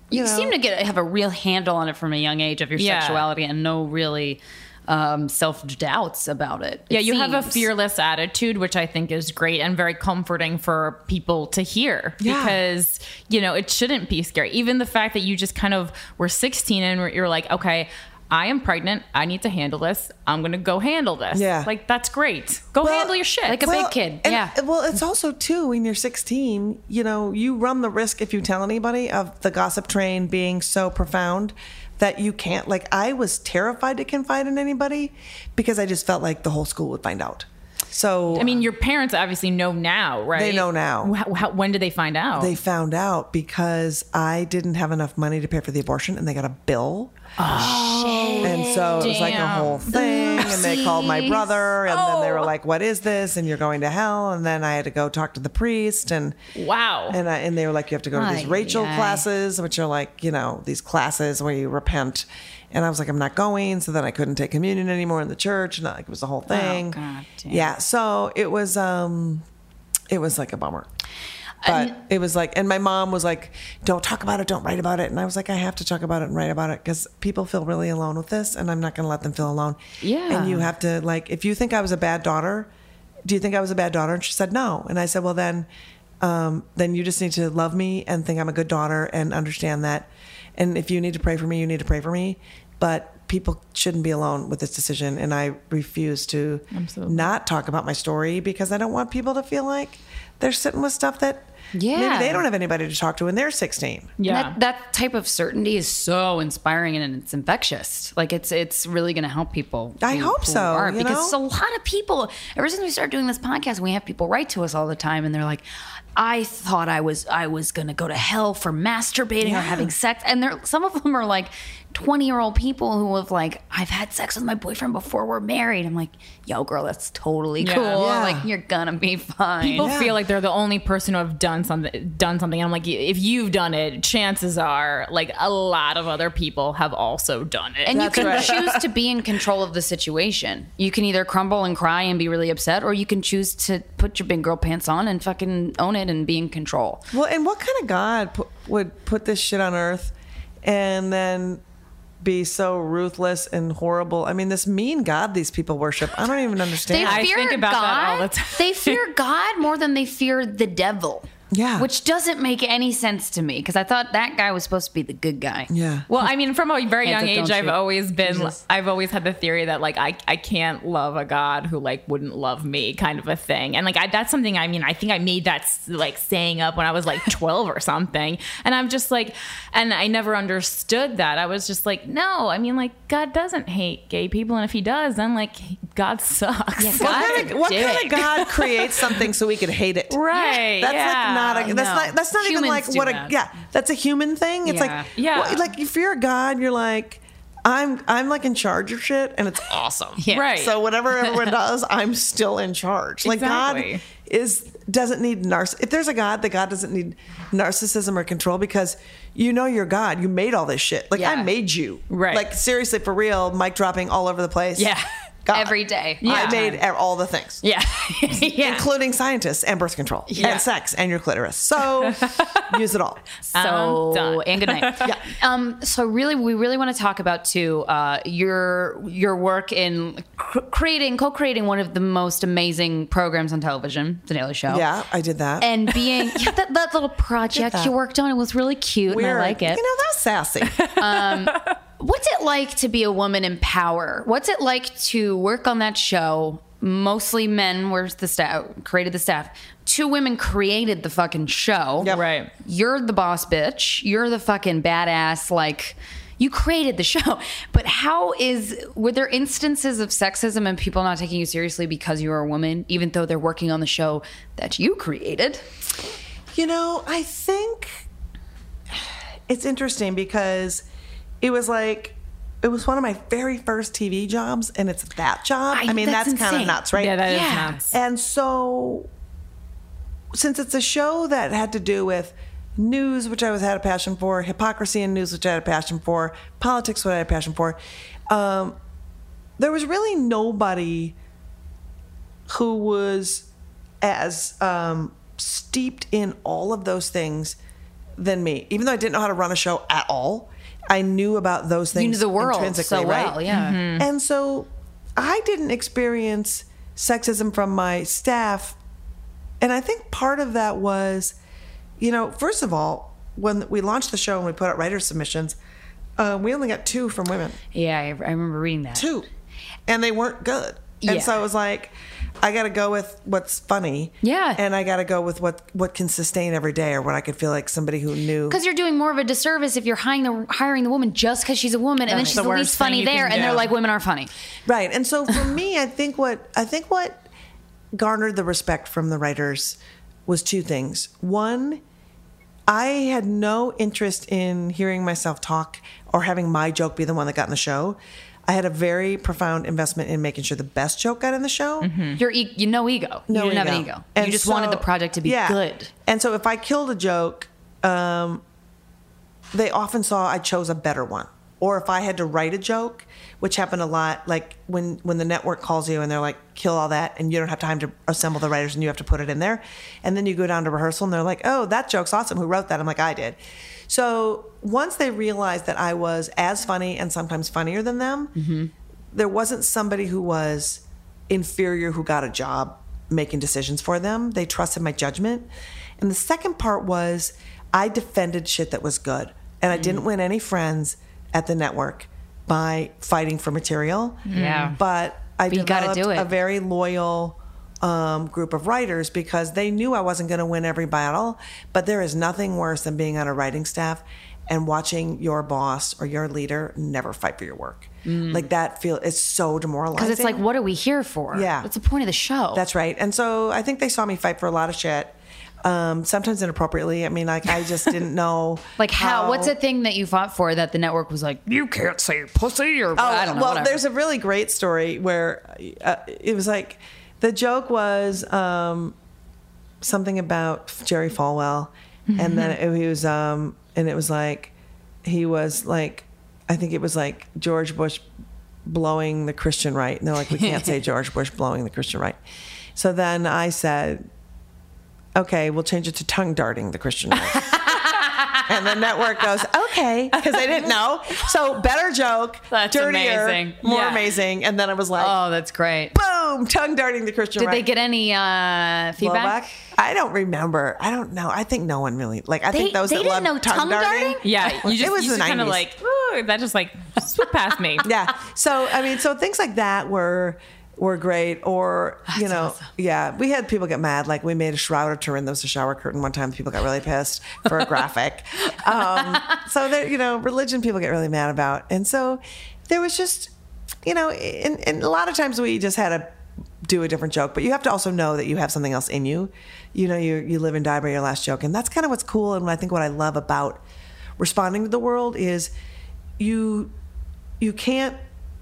You, you know, seem to get have a real handle on it from a young age of your Yeah. sexuality and no really um, self doubts about it. Yeah, it you have a fearless attitude, which I think is great and very comforting for people to hear Yeah. because, you know, it shouldn't be scary. Even the fact that you just kind of were 16 and you're like, okay, I am pregnant. I need to handle this. I'm going to go handle this. Yeah. Like, that's great. Go Well, handle your shit. like a big kid, and- yeah. Well, it's also too when you're 16, you know, you run the risk if you tell anybody of the gossip train being so profound that you can't like I was terrified to confide in anybody because I just felt like the whole school would find out. So I mean, your parents obviously know now, right? They know now. How, how, when did they find out? they found out because I didn't have enough money to pay for the abortion and they got a bill. Oh, And so it was like a whole thing. And they called my brother and then they were Oh. like, What is this? And you're going to hell. And then I had to go talk to the priest and wow. and I, and they were like, you have to go to these Rachel classes, which are like, you know, these classes where you repent. And I was like, I'm not going. So then I couldn't take communion anymore in the church, and like it was the whole thing. Oh, God damn. Yeah. So it was, um, it was like a bummer. But it was like, and my mom was like, "Don't talk about it, don't write about it." And I was like, "I have to talk about it and write about it because people feel really alone with this, and I'm not going to let them feel alone." Yeah. And you have to like, if you think I was a bad daughter, do you think I was a bad daughter? And she said no. And I said, well then, um, then you just need to love me and think I'm a good daughter and understand that. And if you need to pray for me, you need to pray for me. But people shouldn't be alone with this decision. And I refuse to Absolutely. not talk about my story because I don't want people to feel like they're sitting with stuff that Yeah. maybe they don't have anybody to talk to when they're 16. yeah. That, that type of certainty is so inspiring and it's infectious. Like it's it's really going to help people. I hope so, you because know? a lot of people. Ever since we started doing this podcast, we have people write to us all the time, and they're like, "I thought I was I was going to go to hell for masturbating Yeah. or having sex," and they're some of them are like. 20 year old people who have like I've had sex with my boyfriend before we're married. I'm like, yo, girl, that's totally Yeah. cool. Yeah. Like you're gonna be fine. People Yeah. feel like they're the only person who have done something. Done something. And I'm like, if you've done it, chances are, like a lot of other people have also done it. And you can right. choose to be in control of the situation. You can either crumble and cry and be really upset, or you can choose to put your big girl pants on and fucking own it and be in control. Well, and what kind of God pu- would put this shit on earth and then be so ruthless and horrible? I mean, this mean God these people worship. I don't even They understand. I fear think about God. that all the time. They fear (laughs) God more than they fear the devil. Yeah. Which doesn't make any sense to me because I thought that guy was supposed to be the good guy. yeah. Well, I mean, from a very Hands young up, age, I've shoot. always been, Jesus. I've always had the theory that like I, I can't love a God who like wouldn't love me, kind of a thing. And like I, that's something. I mean, I think I made that like saying up when I was like (laughs) twelve or something. And I'm just like, and I never understood that. I was just like, no, I mean, like God doesn't hate gay people, and if He does, then like God sucks. Yeah, What, God- kind of, what kind of God creates something so we could hate it? Right. That's yeah. like not a, that's No. not that's not even like do what a that. yeah that's a human thing. It's Yeah. like Yeah. well, like if you're a God, you're like I'm I'm like in charge of shit and it's awesome. (laughs) Yeah. Right. So whatever everyone does, I'm still in charge. Like Exactly. God is doesn't need narciss. If there's a God, the God doesn't need narcissism or control because you know you're God. You made all this shit. Like I made you. Right. Like seriously, for real, mic dropping all over the place. Yeah. (laughs) God. Every day. I made all the things. (laughs) Yeah. (laughs) yeah. Including scientists and birth control Yeah. and sex and your clitoris. So (laughs) use it all. So I'm done. and good night. yeah. Um. So really, we really want to talk about too uh, your your work in cr- creating, co-creating one of the most amazing programs on television, The Daily Show. Yeah, I did that. And being yeah, that, that little project that. you worked on, it was really cute, and I like it. You know, that's sassy. What's it like to be a woman in power? What's it like to work on that show? Mostly men were the staff, created the staff. Two women created the fucking show. Yep. Right. You're the boss bitch. You're the fucking badass. Like, you created the (laughs) show. But how is, were there instances of sexism and people not taking you seriously because you're a woman, even though they're working on the show that you created? You know, I think it's interesting because it was like it was one of my very first TV jobs, and it's that job. I- I, mean, that's that's, kind of nuts, right? Yeah, that is Yeah. nuts. And so, since it's a show that had to do with news, which I was had a passion for, hypocrisy in news, which I had a passion for, politics, which I had a passion for, um, there was really nobody who was as um, steeped in all of those things than me. Even though I didn't know how to run a show at all, I knew about those things. You knew the world intrinsically, so right? well, yeah. And so I didn't experience sexism from my staff. And I think part of that was, you know, first of all, when we launched the show and we put out writer submissions, uh, we only got two from women Yeah, I, I remember reading that. two and they weren't good and Yeah. so i was like I got to go with what's funny. Yeah. And I got to go with what what can sustain every day, or what I could feel like somebody who knew. Because you're doing more of a disservice if you're hiring the hiring the woman just because she's a woman, and then she's the the, least funny there, can and they're like, women are funny. Right. And so for me, I think what I think what garnered the respect from the writers was two things. One, I had no interest in hearing myself talk or having my joke be the one that got in the show. I had a very profound investment in making sure the best joke got in the show. You're e- you no ego. No you didn't have an ego. And you just so- wanted the project to be yeah. good. And so if I killed a joke, um, they often saw I chose a better one. Or if I had to write a joke, which happened a lot, like when when the network calls you and they're like, "Kill all that," and you don't have time to assemble the writers and you have to put it in there, and then you go down to rehearsal and they're like, "Oh, that joke's awesome. Who wrote that?" I'm like, "I did." So once they realized that I was as funny and sometimes funnier than them, mm-hmm. there wasn't somebody who was inferior who got a job making decisions for them. They trusted my judgment. And the second part was I defended shit that was good. And I mm. didn't win any friends at the network by fighting for material. Yeah. But I you gotta developed do it. a very loyal um, group of writers because they knew I wasn't going to win every battle. But there is nothing worse than being on a writing staff and watching your boss or your leader never fight for your work. Like that feel it's so demoralizing. Because it's like, what are we here for? Yeah. What's the point of the show? That's right. And so I think they saw me fight for a lot of shit. Um, sometimes inappropriately. I mean, like I just didn't (laughs) know. like how, What's a thing that you fought for that the network was like, you can't say pussy or Oh, I don't know. well, whatever. there's a really great story where uh, it was like the joke was um, something about Jerry Falwell, and then it, he (laughs) was, um, and it was like he was like, I think it was like George Bush blowing the Christian right, and they're like, we can't say (laughs) George Bush blowing the Christian right. So then I said, okay, we'll change it to tongue darting the Christian right. (laughs) and the network goes, okay, because they didn't know. So better joke, (laughs) That's dirtier, amazing. more Yeah. amazing. And then I was like, oh, that's great. boom, tongue darting the Christian Did right. they get any uh, feedback? blowback? I don't remember. I don't know. I think no one really like. I They- think those they that didn't love know tongue, tongue darting. darting? Yeah, you just, it was you the just kind of like, ooh, that just like swooped past me. (laughs) yeah. So I mean, so things like that were were great. Or you know, yeah, we had people get mad. Like we made a shroud of Turin. There was a shower curtain one time. People got really pissed for a graphic. (laughs) um, so there, you know, religion people get really mad about, and so there was just, you know, and, and a lot of times we just had to do a different joke, but you have to also know that you have something else in you. You know, you you live and die by your last joke, and that's kind of what's cool. And I think what I love about responding to the world is you you can't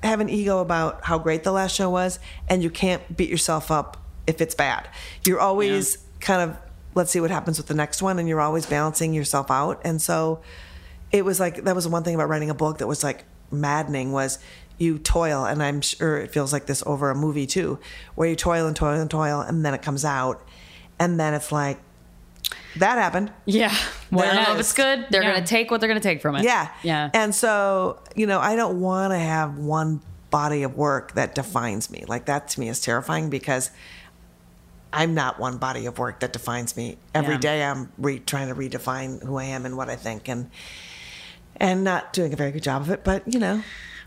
have an ego about how great the last show was, and you can't beat yourself up if it's bad. You're always kind of let's see what happens with the next one, and you're always balancing yourself out. And so it was like that was the one thing about writing a book that was like maddening was you toil and i'm sure it feels like this over a movie too where you toil and toil and toil and then it comes out and then it's like that happened Yeah. There I don't know if it's good. They're Yeah. going to take what they're going to take from it. Yeah. Yeah. And so, you know, I don't want to have one body of work that defines me. Like that to me is terrifying because I'm not one body of work that defines me. Every Yeah. day I'm re- trying to redefine who I am and what I think and and not doing a very good job of it, but you know.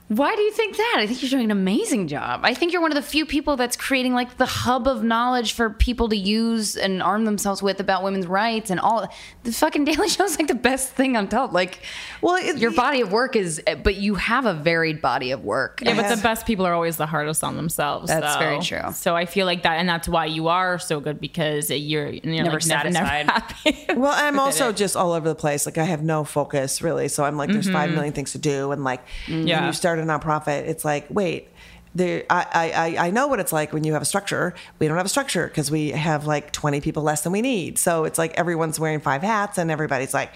Why do you think that? I think you're doing an amazing job. I think you're one of the few people that's creating like the hub of knowledge for people to use and arm themselves with about women's rights and all. The fucking Daily Show is like the best thing on top. Like, Well, it- your body of work is, but you have a varied body of work. Yeah, but the best people are always the hardest on themselves. That's though. very true. So I feel like that, and that's why you are so good because you're, you're Never like, never, never satisfied. happy. (laughs) Well, I'm also just all over the place. Like I have no focus really. So I'm like, there's five mm-hmm. million things to do, and like when Yeah. you start a nonprofit, it's like, wait. There, I, I, I- know what it's like when you have a structure. We don't have a structure because we have like 20 people less than we need. So it's like everyone's wearing five hats and everybody's like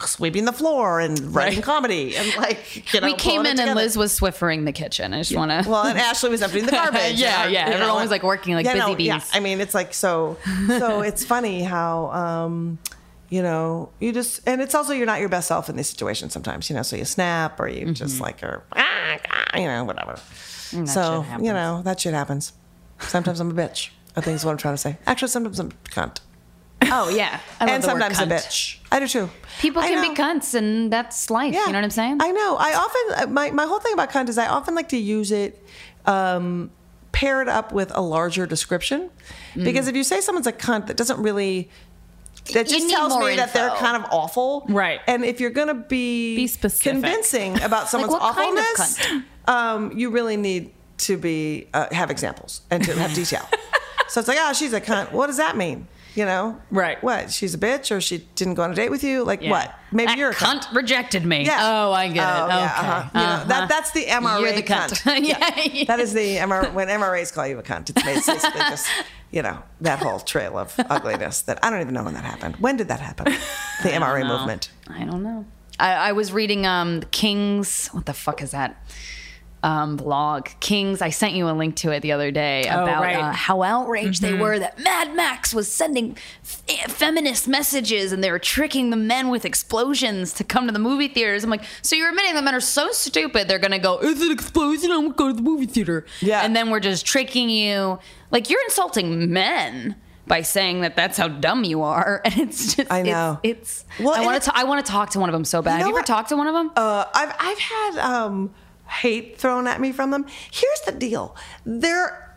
sweeping the floor and writing comedy and like you know, we came in and. Lizz was Swiffering the kitchen. I just want to. Well, and Ashley was emptying the (laughs) garbage. Yeah, and, yeah, everyone was, like, working like yeah, busy no, Yeah, bees. I mean, it's like so. So it's funny how, um, you know, you just, and it's also you're not your best self in these situations sometimes. You know, so you snap or you just like are, ah, ah, you know, whatever. So you know that shit happens. Sometimes I'm a bitch. I think is what I'm trying to say. Actually, sometimes I'm a cunt. oh yeah, and sometimes a bitch. I do too. People I can know. be cunts, and that's life. You know what I'm saying? I know. I often my my whole thing about cunt is I often like to use it um, pair it up with a larger description. Mm. Because if you say someone's a cunt, that doesn't really. That just tells more me that they're kind of awful, Right. And if you're gonna be, Be specific. convincing about (laughs) someone's what kind of awfulness, um, you really need to be uh, have examples and to have detail. (laughs) so it's like, oh, she's a cunt. What does that mean? You know, Right. What? She's a bitch, or she didn't go on a date with you? Like Yeah. what? Maybe That you're a cunt. cunt rejected me. Yeah. Oh, I get Oh, it. yeah, okay. uh-huh. You know, Uh-huh. that, that's the MRA You're the cunt. (laughs) yeah. That is the MRA, when MRAs call you a cunt. It's basically just, you know, that whole trail of (laughs) ugliness that I don't even know when that happened. When did that happen? (laughs) The MRA movement. I don't know. I, I was reading um the King's what the fuck is that? Um, blog Kings. I sent you a link to it the other day Oh, about right. uh, how outraged they were that Mad Max was sending f- feminist messages and they were tricking the men with explosions to come to the movie theaters. I'm like, so you're admitting the men are so stupid they're gonna go, "It's an explosion! I'm gonna go to the movie theater." Yeah. and then we're just tricking you. Like you're insulting men by saying that that's how dumb you are, (laughs) and it's just I know. it's. it's Well, I want to. I want to talk to one of them so bad. know Have you ever what? talked to one of them? Uh, I've, I've had um, hate thrown at me from them. Here's the deal. They're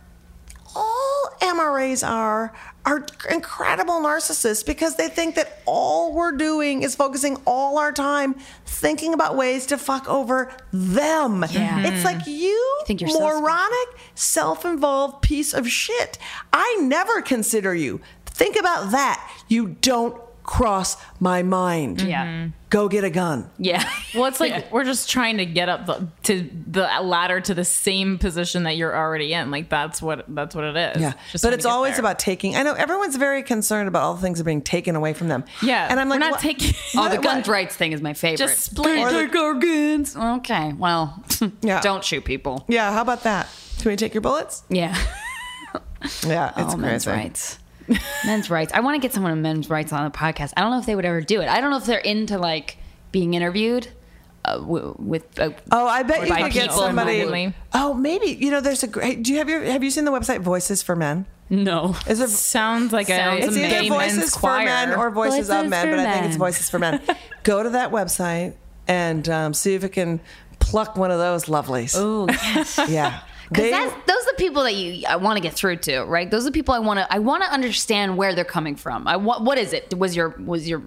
all MRAs are are incredible narcissists because they think that all we're doing is focusing all our time thinking about ways to fuck over them. Yeah. It's like mm-hmm. you, think you're so special. moronic, self-involved piece of shit. I never consider you. Think about that. You don't cross my mind. Yeah. Mm-hmm. Go get a gun. yeah. Well, it's like we're just trying to get up the, to the ladder to the same position that you're already in. Like that's what that's what it is. Yeah, Just but it's always there. about taking. I know everyone's very concerned about all the things that are being taken away from them. Yeah, and I'm like, we're not what- taking- (laughs) Oh, the what- guns rights thing is my favorite. Just split. Can't Or the- take our guns. Okay, well, (laughs) Yeah. don't shoot people. Yeah, how about that? Can we take your bullets? Yeah. Yeah, it's oh, crazy. men's rights. Men's rights. I want to get someone on men's rights on the podcast. I don't know if they would ever do it. I don't know if they're into like being interviewed uh, w- with. Uh, Oh, I bet you could get somebody. randomly. Oh, maybe you know. There's a great. Do you have your Have you seen the website Voices for Men? no. Is it? sounds like Sounds a It's amazing. either Voices for. Men or Voices, of Men, for but I think it's Voices for Men. Go to that website and um, see if it can pluck one of those lovelies. Oh yes. Yeah. Because that's those are the people that you I want to get through to, right? Those are the people I want to I want to understand where they're coming from. I what what is it? Was your was your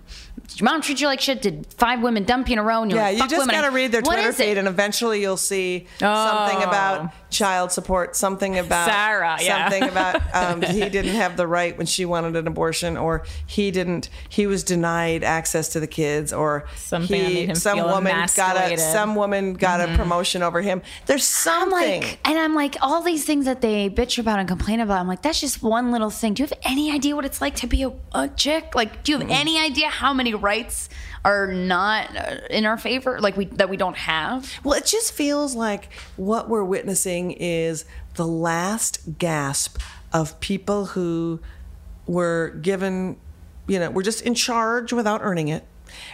did your mom treat you like shit? Did five women dump you in a row? And you're Yeah, like, you just women." got to read their What Twitter feed, and eventually you'll see Oh. something about oh. Child support, something about Sarah, yeah. something (laughs) about um, he didn't have the right when she wanted an abortion, or he didn't, he was denied access to the kids, or Something he, some woman got a some woman got a promotion over him. There's I'm something. like, and I'm like, all these things that they bitch about and complain about. I'm like, that's just one little thing. Do you have any idea what it's like to be a, a chick? Like, do you have any idea how many rights are not uh, in our favor? Like we that we don't have. Well, it just feels like what we're witnessing is the last gasp of people who were given, you know, were just in charge without earning it,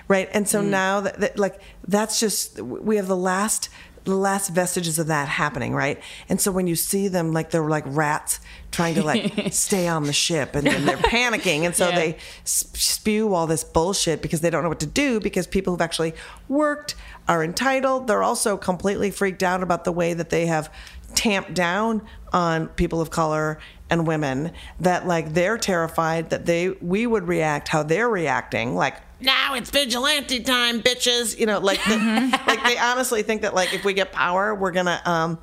right? And so mm. now that, that like that's just we have the last the last vestiges of that happening, right? And so when you see them like they're like rats trying to like (laughs) stay on the ship and then they're panicking and so Yeah. they spew all this bullshit because they don't know what to do because people who've actually worked are entitled. They're also completely freaked out about the way that they have tamped down on people of color and women that like they're terrified that they we would react how they're reacting like now it's vigilante time bitches you know like the, like they honestly think that like if we get power we're gonna um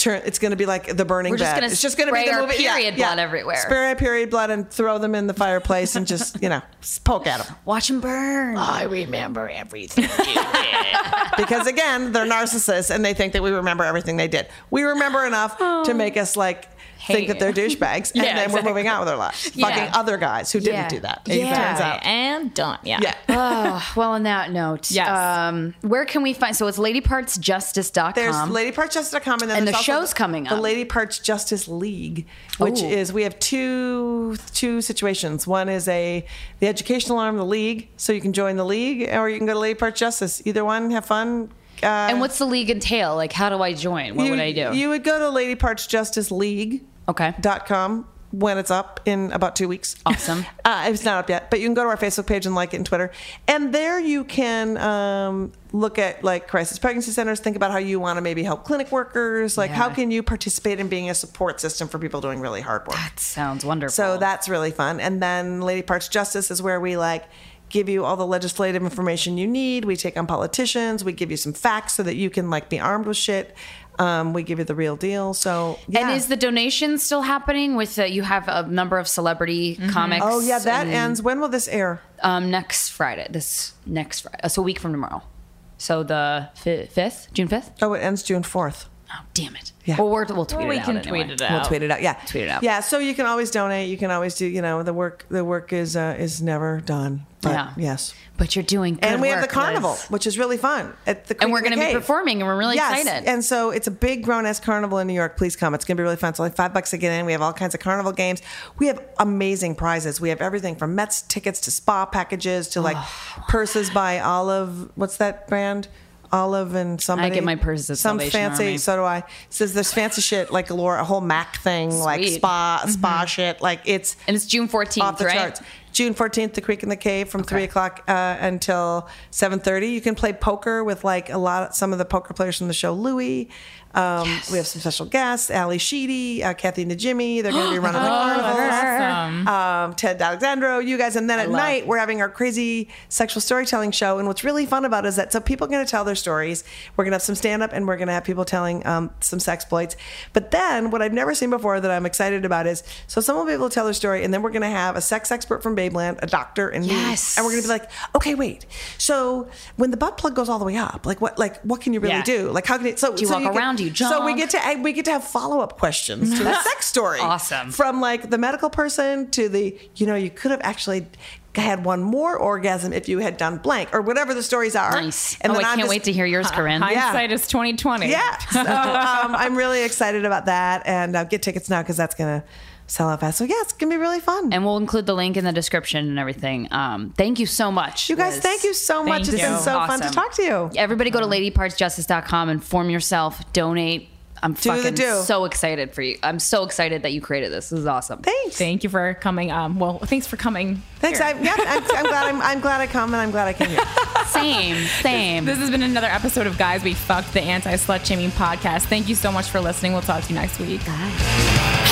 turn it's gonna be like the burning We're just bed gonna it's just gonna be the movie period yeah. blood everywhere. spray our period blood and throw them in the fireplace and just you know poke at them Watch them burn. I remember everything you did. (laughs) because again, they're narcissists and they think that we remember everything they did. We remember enough to oh. make us like think that they're (laughs) douchebags, and then exactly. we're moving on with our lives, Yeah. fucking other guys who didn't do that. Yeah. Turns out. and done. Yeah. Yeah. (laughs) oh, well, on that note, Yes. um, where can we find? So it's ladypartsjustice.com. There's ladypartsjustice.com and then And the also show's coming up. The. Lady Parts Justice League, which Ooh. is we have two two situations. One is a the educational arm of the league, so you can join the league, or you can go to Lady Parts Justice. Either one, have fun. Uh, and what's the league entail? Like, how do I join? What you, would I do? You would go to Lady Parts Justice League. Okay. dot com when it's up in about two weeks. Awesome. (laughs) Uh, it's not up yet, but you can go to our Facebook page and like it and Twitter, and there you can um, look at like crisis pregnancy centers. Think about how you want to maybe help clinic workers. Like, how can you participate in being a support system for people doing really hard work? Sounds wonderful. So that's really fun. And then Lady Parts Justice is where we like give you all the legislative information you need. We take on politicians. We give you some facts so that you can like be armed with shit. Um, we give you the real deal. So yeah. And is the donation still happening? With uh, you have a number of celebrity comics. oh yeah, that and, ends. When will this air? um, next Friday. This next Friday. So a week from tomorrow. So the fifth, June fifth. Oh, it ends June fourth. Oh damn it! Yeah. Well, we're, we'll tweet Well, it we out We can anyway. tweet it out. We'll tweet it out. Yeah, Tweet it out. Yeah, so you can always donate. You can always do. You know, the work. The work is uh, is never done. But Yeah. Yes. But you're doing good and we have the carnival, Lizz. which is really fun at the. and we're going to be performing, and we're really yes. excited. And so it's a big grown ass carnival in New York. Please come. It's going to be really fun. It's only five bucks to get in. We have all kinds of carnival games. We have amazing prizes. We have everything from Mets tickets to spa packages to like Oh, purses by Olive. What's that brand? Olive and somebody. get my purses at Some Salvation fancy. Army. So do I. Says there's fancy shit like galore. A whole Mac thing, like Sweet. spa spa shit. Like it's and it's June fourteenth, off the right? charts. June 14th, The Creek and the Cave from 3 o'clock uh, until 7.30. You can play poker with like a lot, some of the poker players from the show, Louie. Um, We have some special guests, Ally Sheedy, uh, Kathy Najimy. They're going to be (gasps) running the carnival. Awesome. Um, Ted Alexandro, you guys. And then at night, we're having our crazy sexual storytelling show. And what's really fun about it is that so people are going to tell their stories. We're going to have some stand up and we're going to have people telling um, some sex exploits. But then what I've never seen before that I'm excited about is so someone will be able to tell their story. And then we're going to have a sex expert from Babeland, a doctor, and me. Yes. And we're going to be like, okay, wait. So when the butt plug goes all the way up, like what, like what can you really Yeah. do? Like how can it? So Do you so walk can- around? Do you So we get to we get to have follow up questions to the (laughs) sex story. awesome. From like the medical person to the you know you could have actually had one more orgasm if you had done blank or whatever the stories are. Nice. And oh, then I I'm can't just- wait to hear yours, (laughs) Corinne. Hindsight is twenty twenty. Yeah. So, um, I'm really excited about that and uh, get tickets now because that's gonna sell out fast. So yeah, it's gonna be really fun. and we'll include the link in the description and everything. Um, thank you so much. you guys, Lizz. thank you so much. Thank It's been you. so fun to talk to you. Everybody go to ladypartsjustice.com and form yourself, donate. I'm Do fucking do. so excited for you. I'm so excited that you created this. This is awesome. Thanks. Thank you for coming. Um, well, thanks for coming. Thanks. I, yeah, I'm, I'm glad. I'm, I'm glad I come and I'm glad I came here. (laughs) (laughs) Same, same. This has been another episode of Guys We Fucked, the anti slut shaming podcast. Thank you so much for listening. We'll talk to you next week. Bye.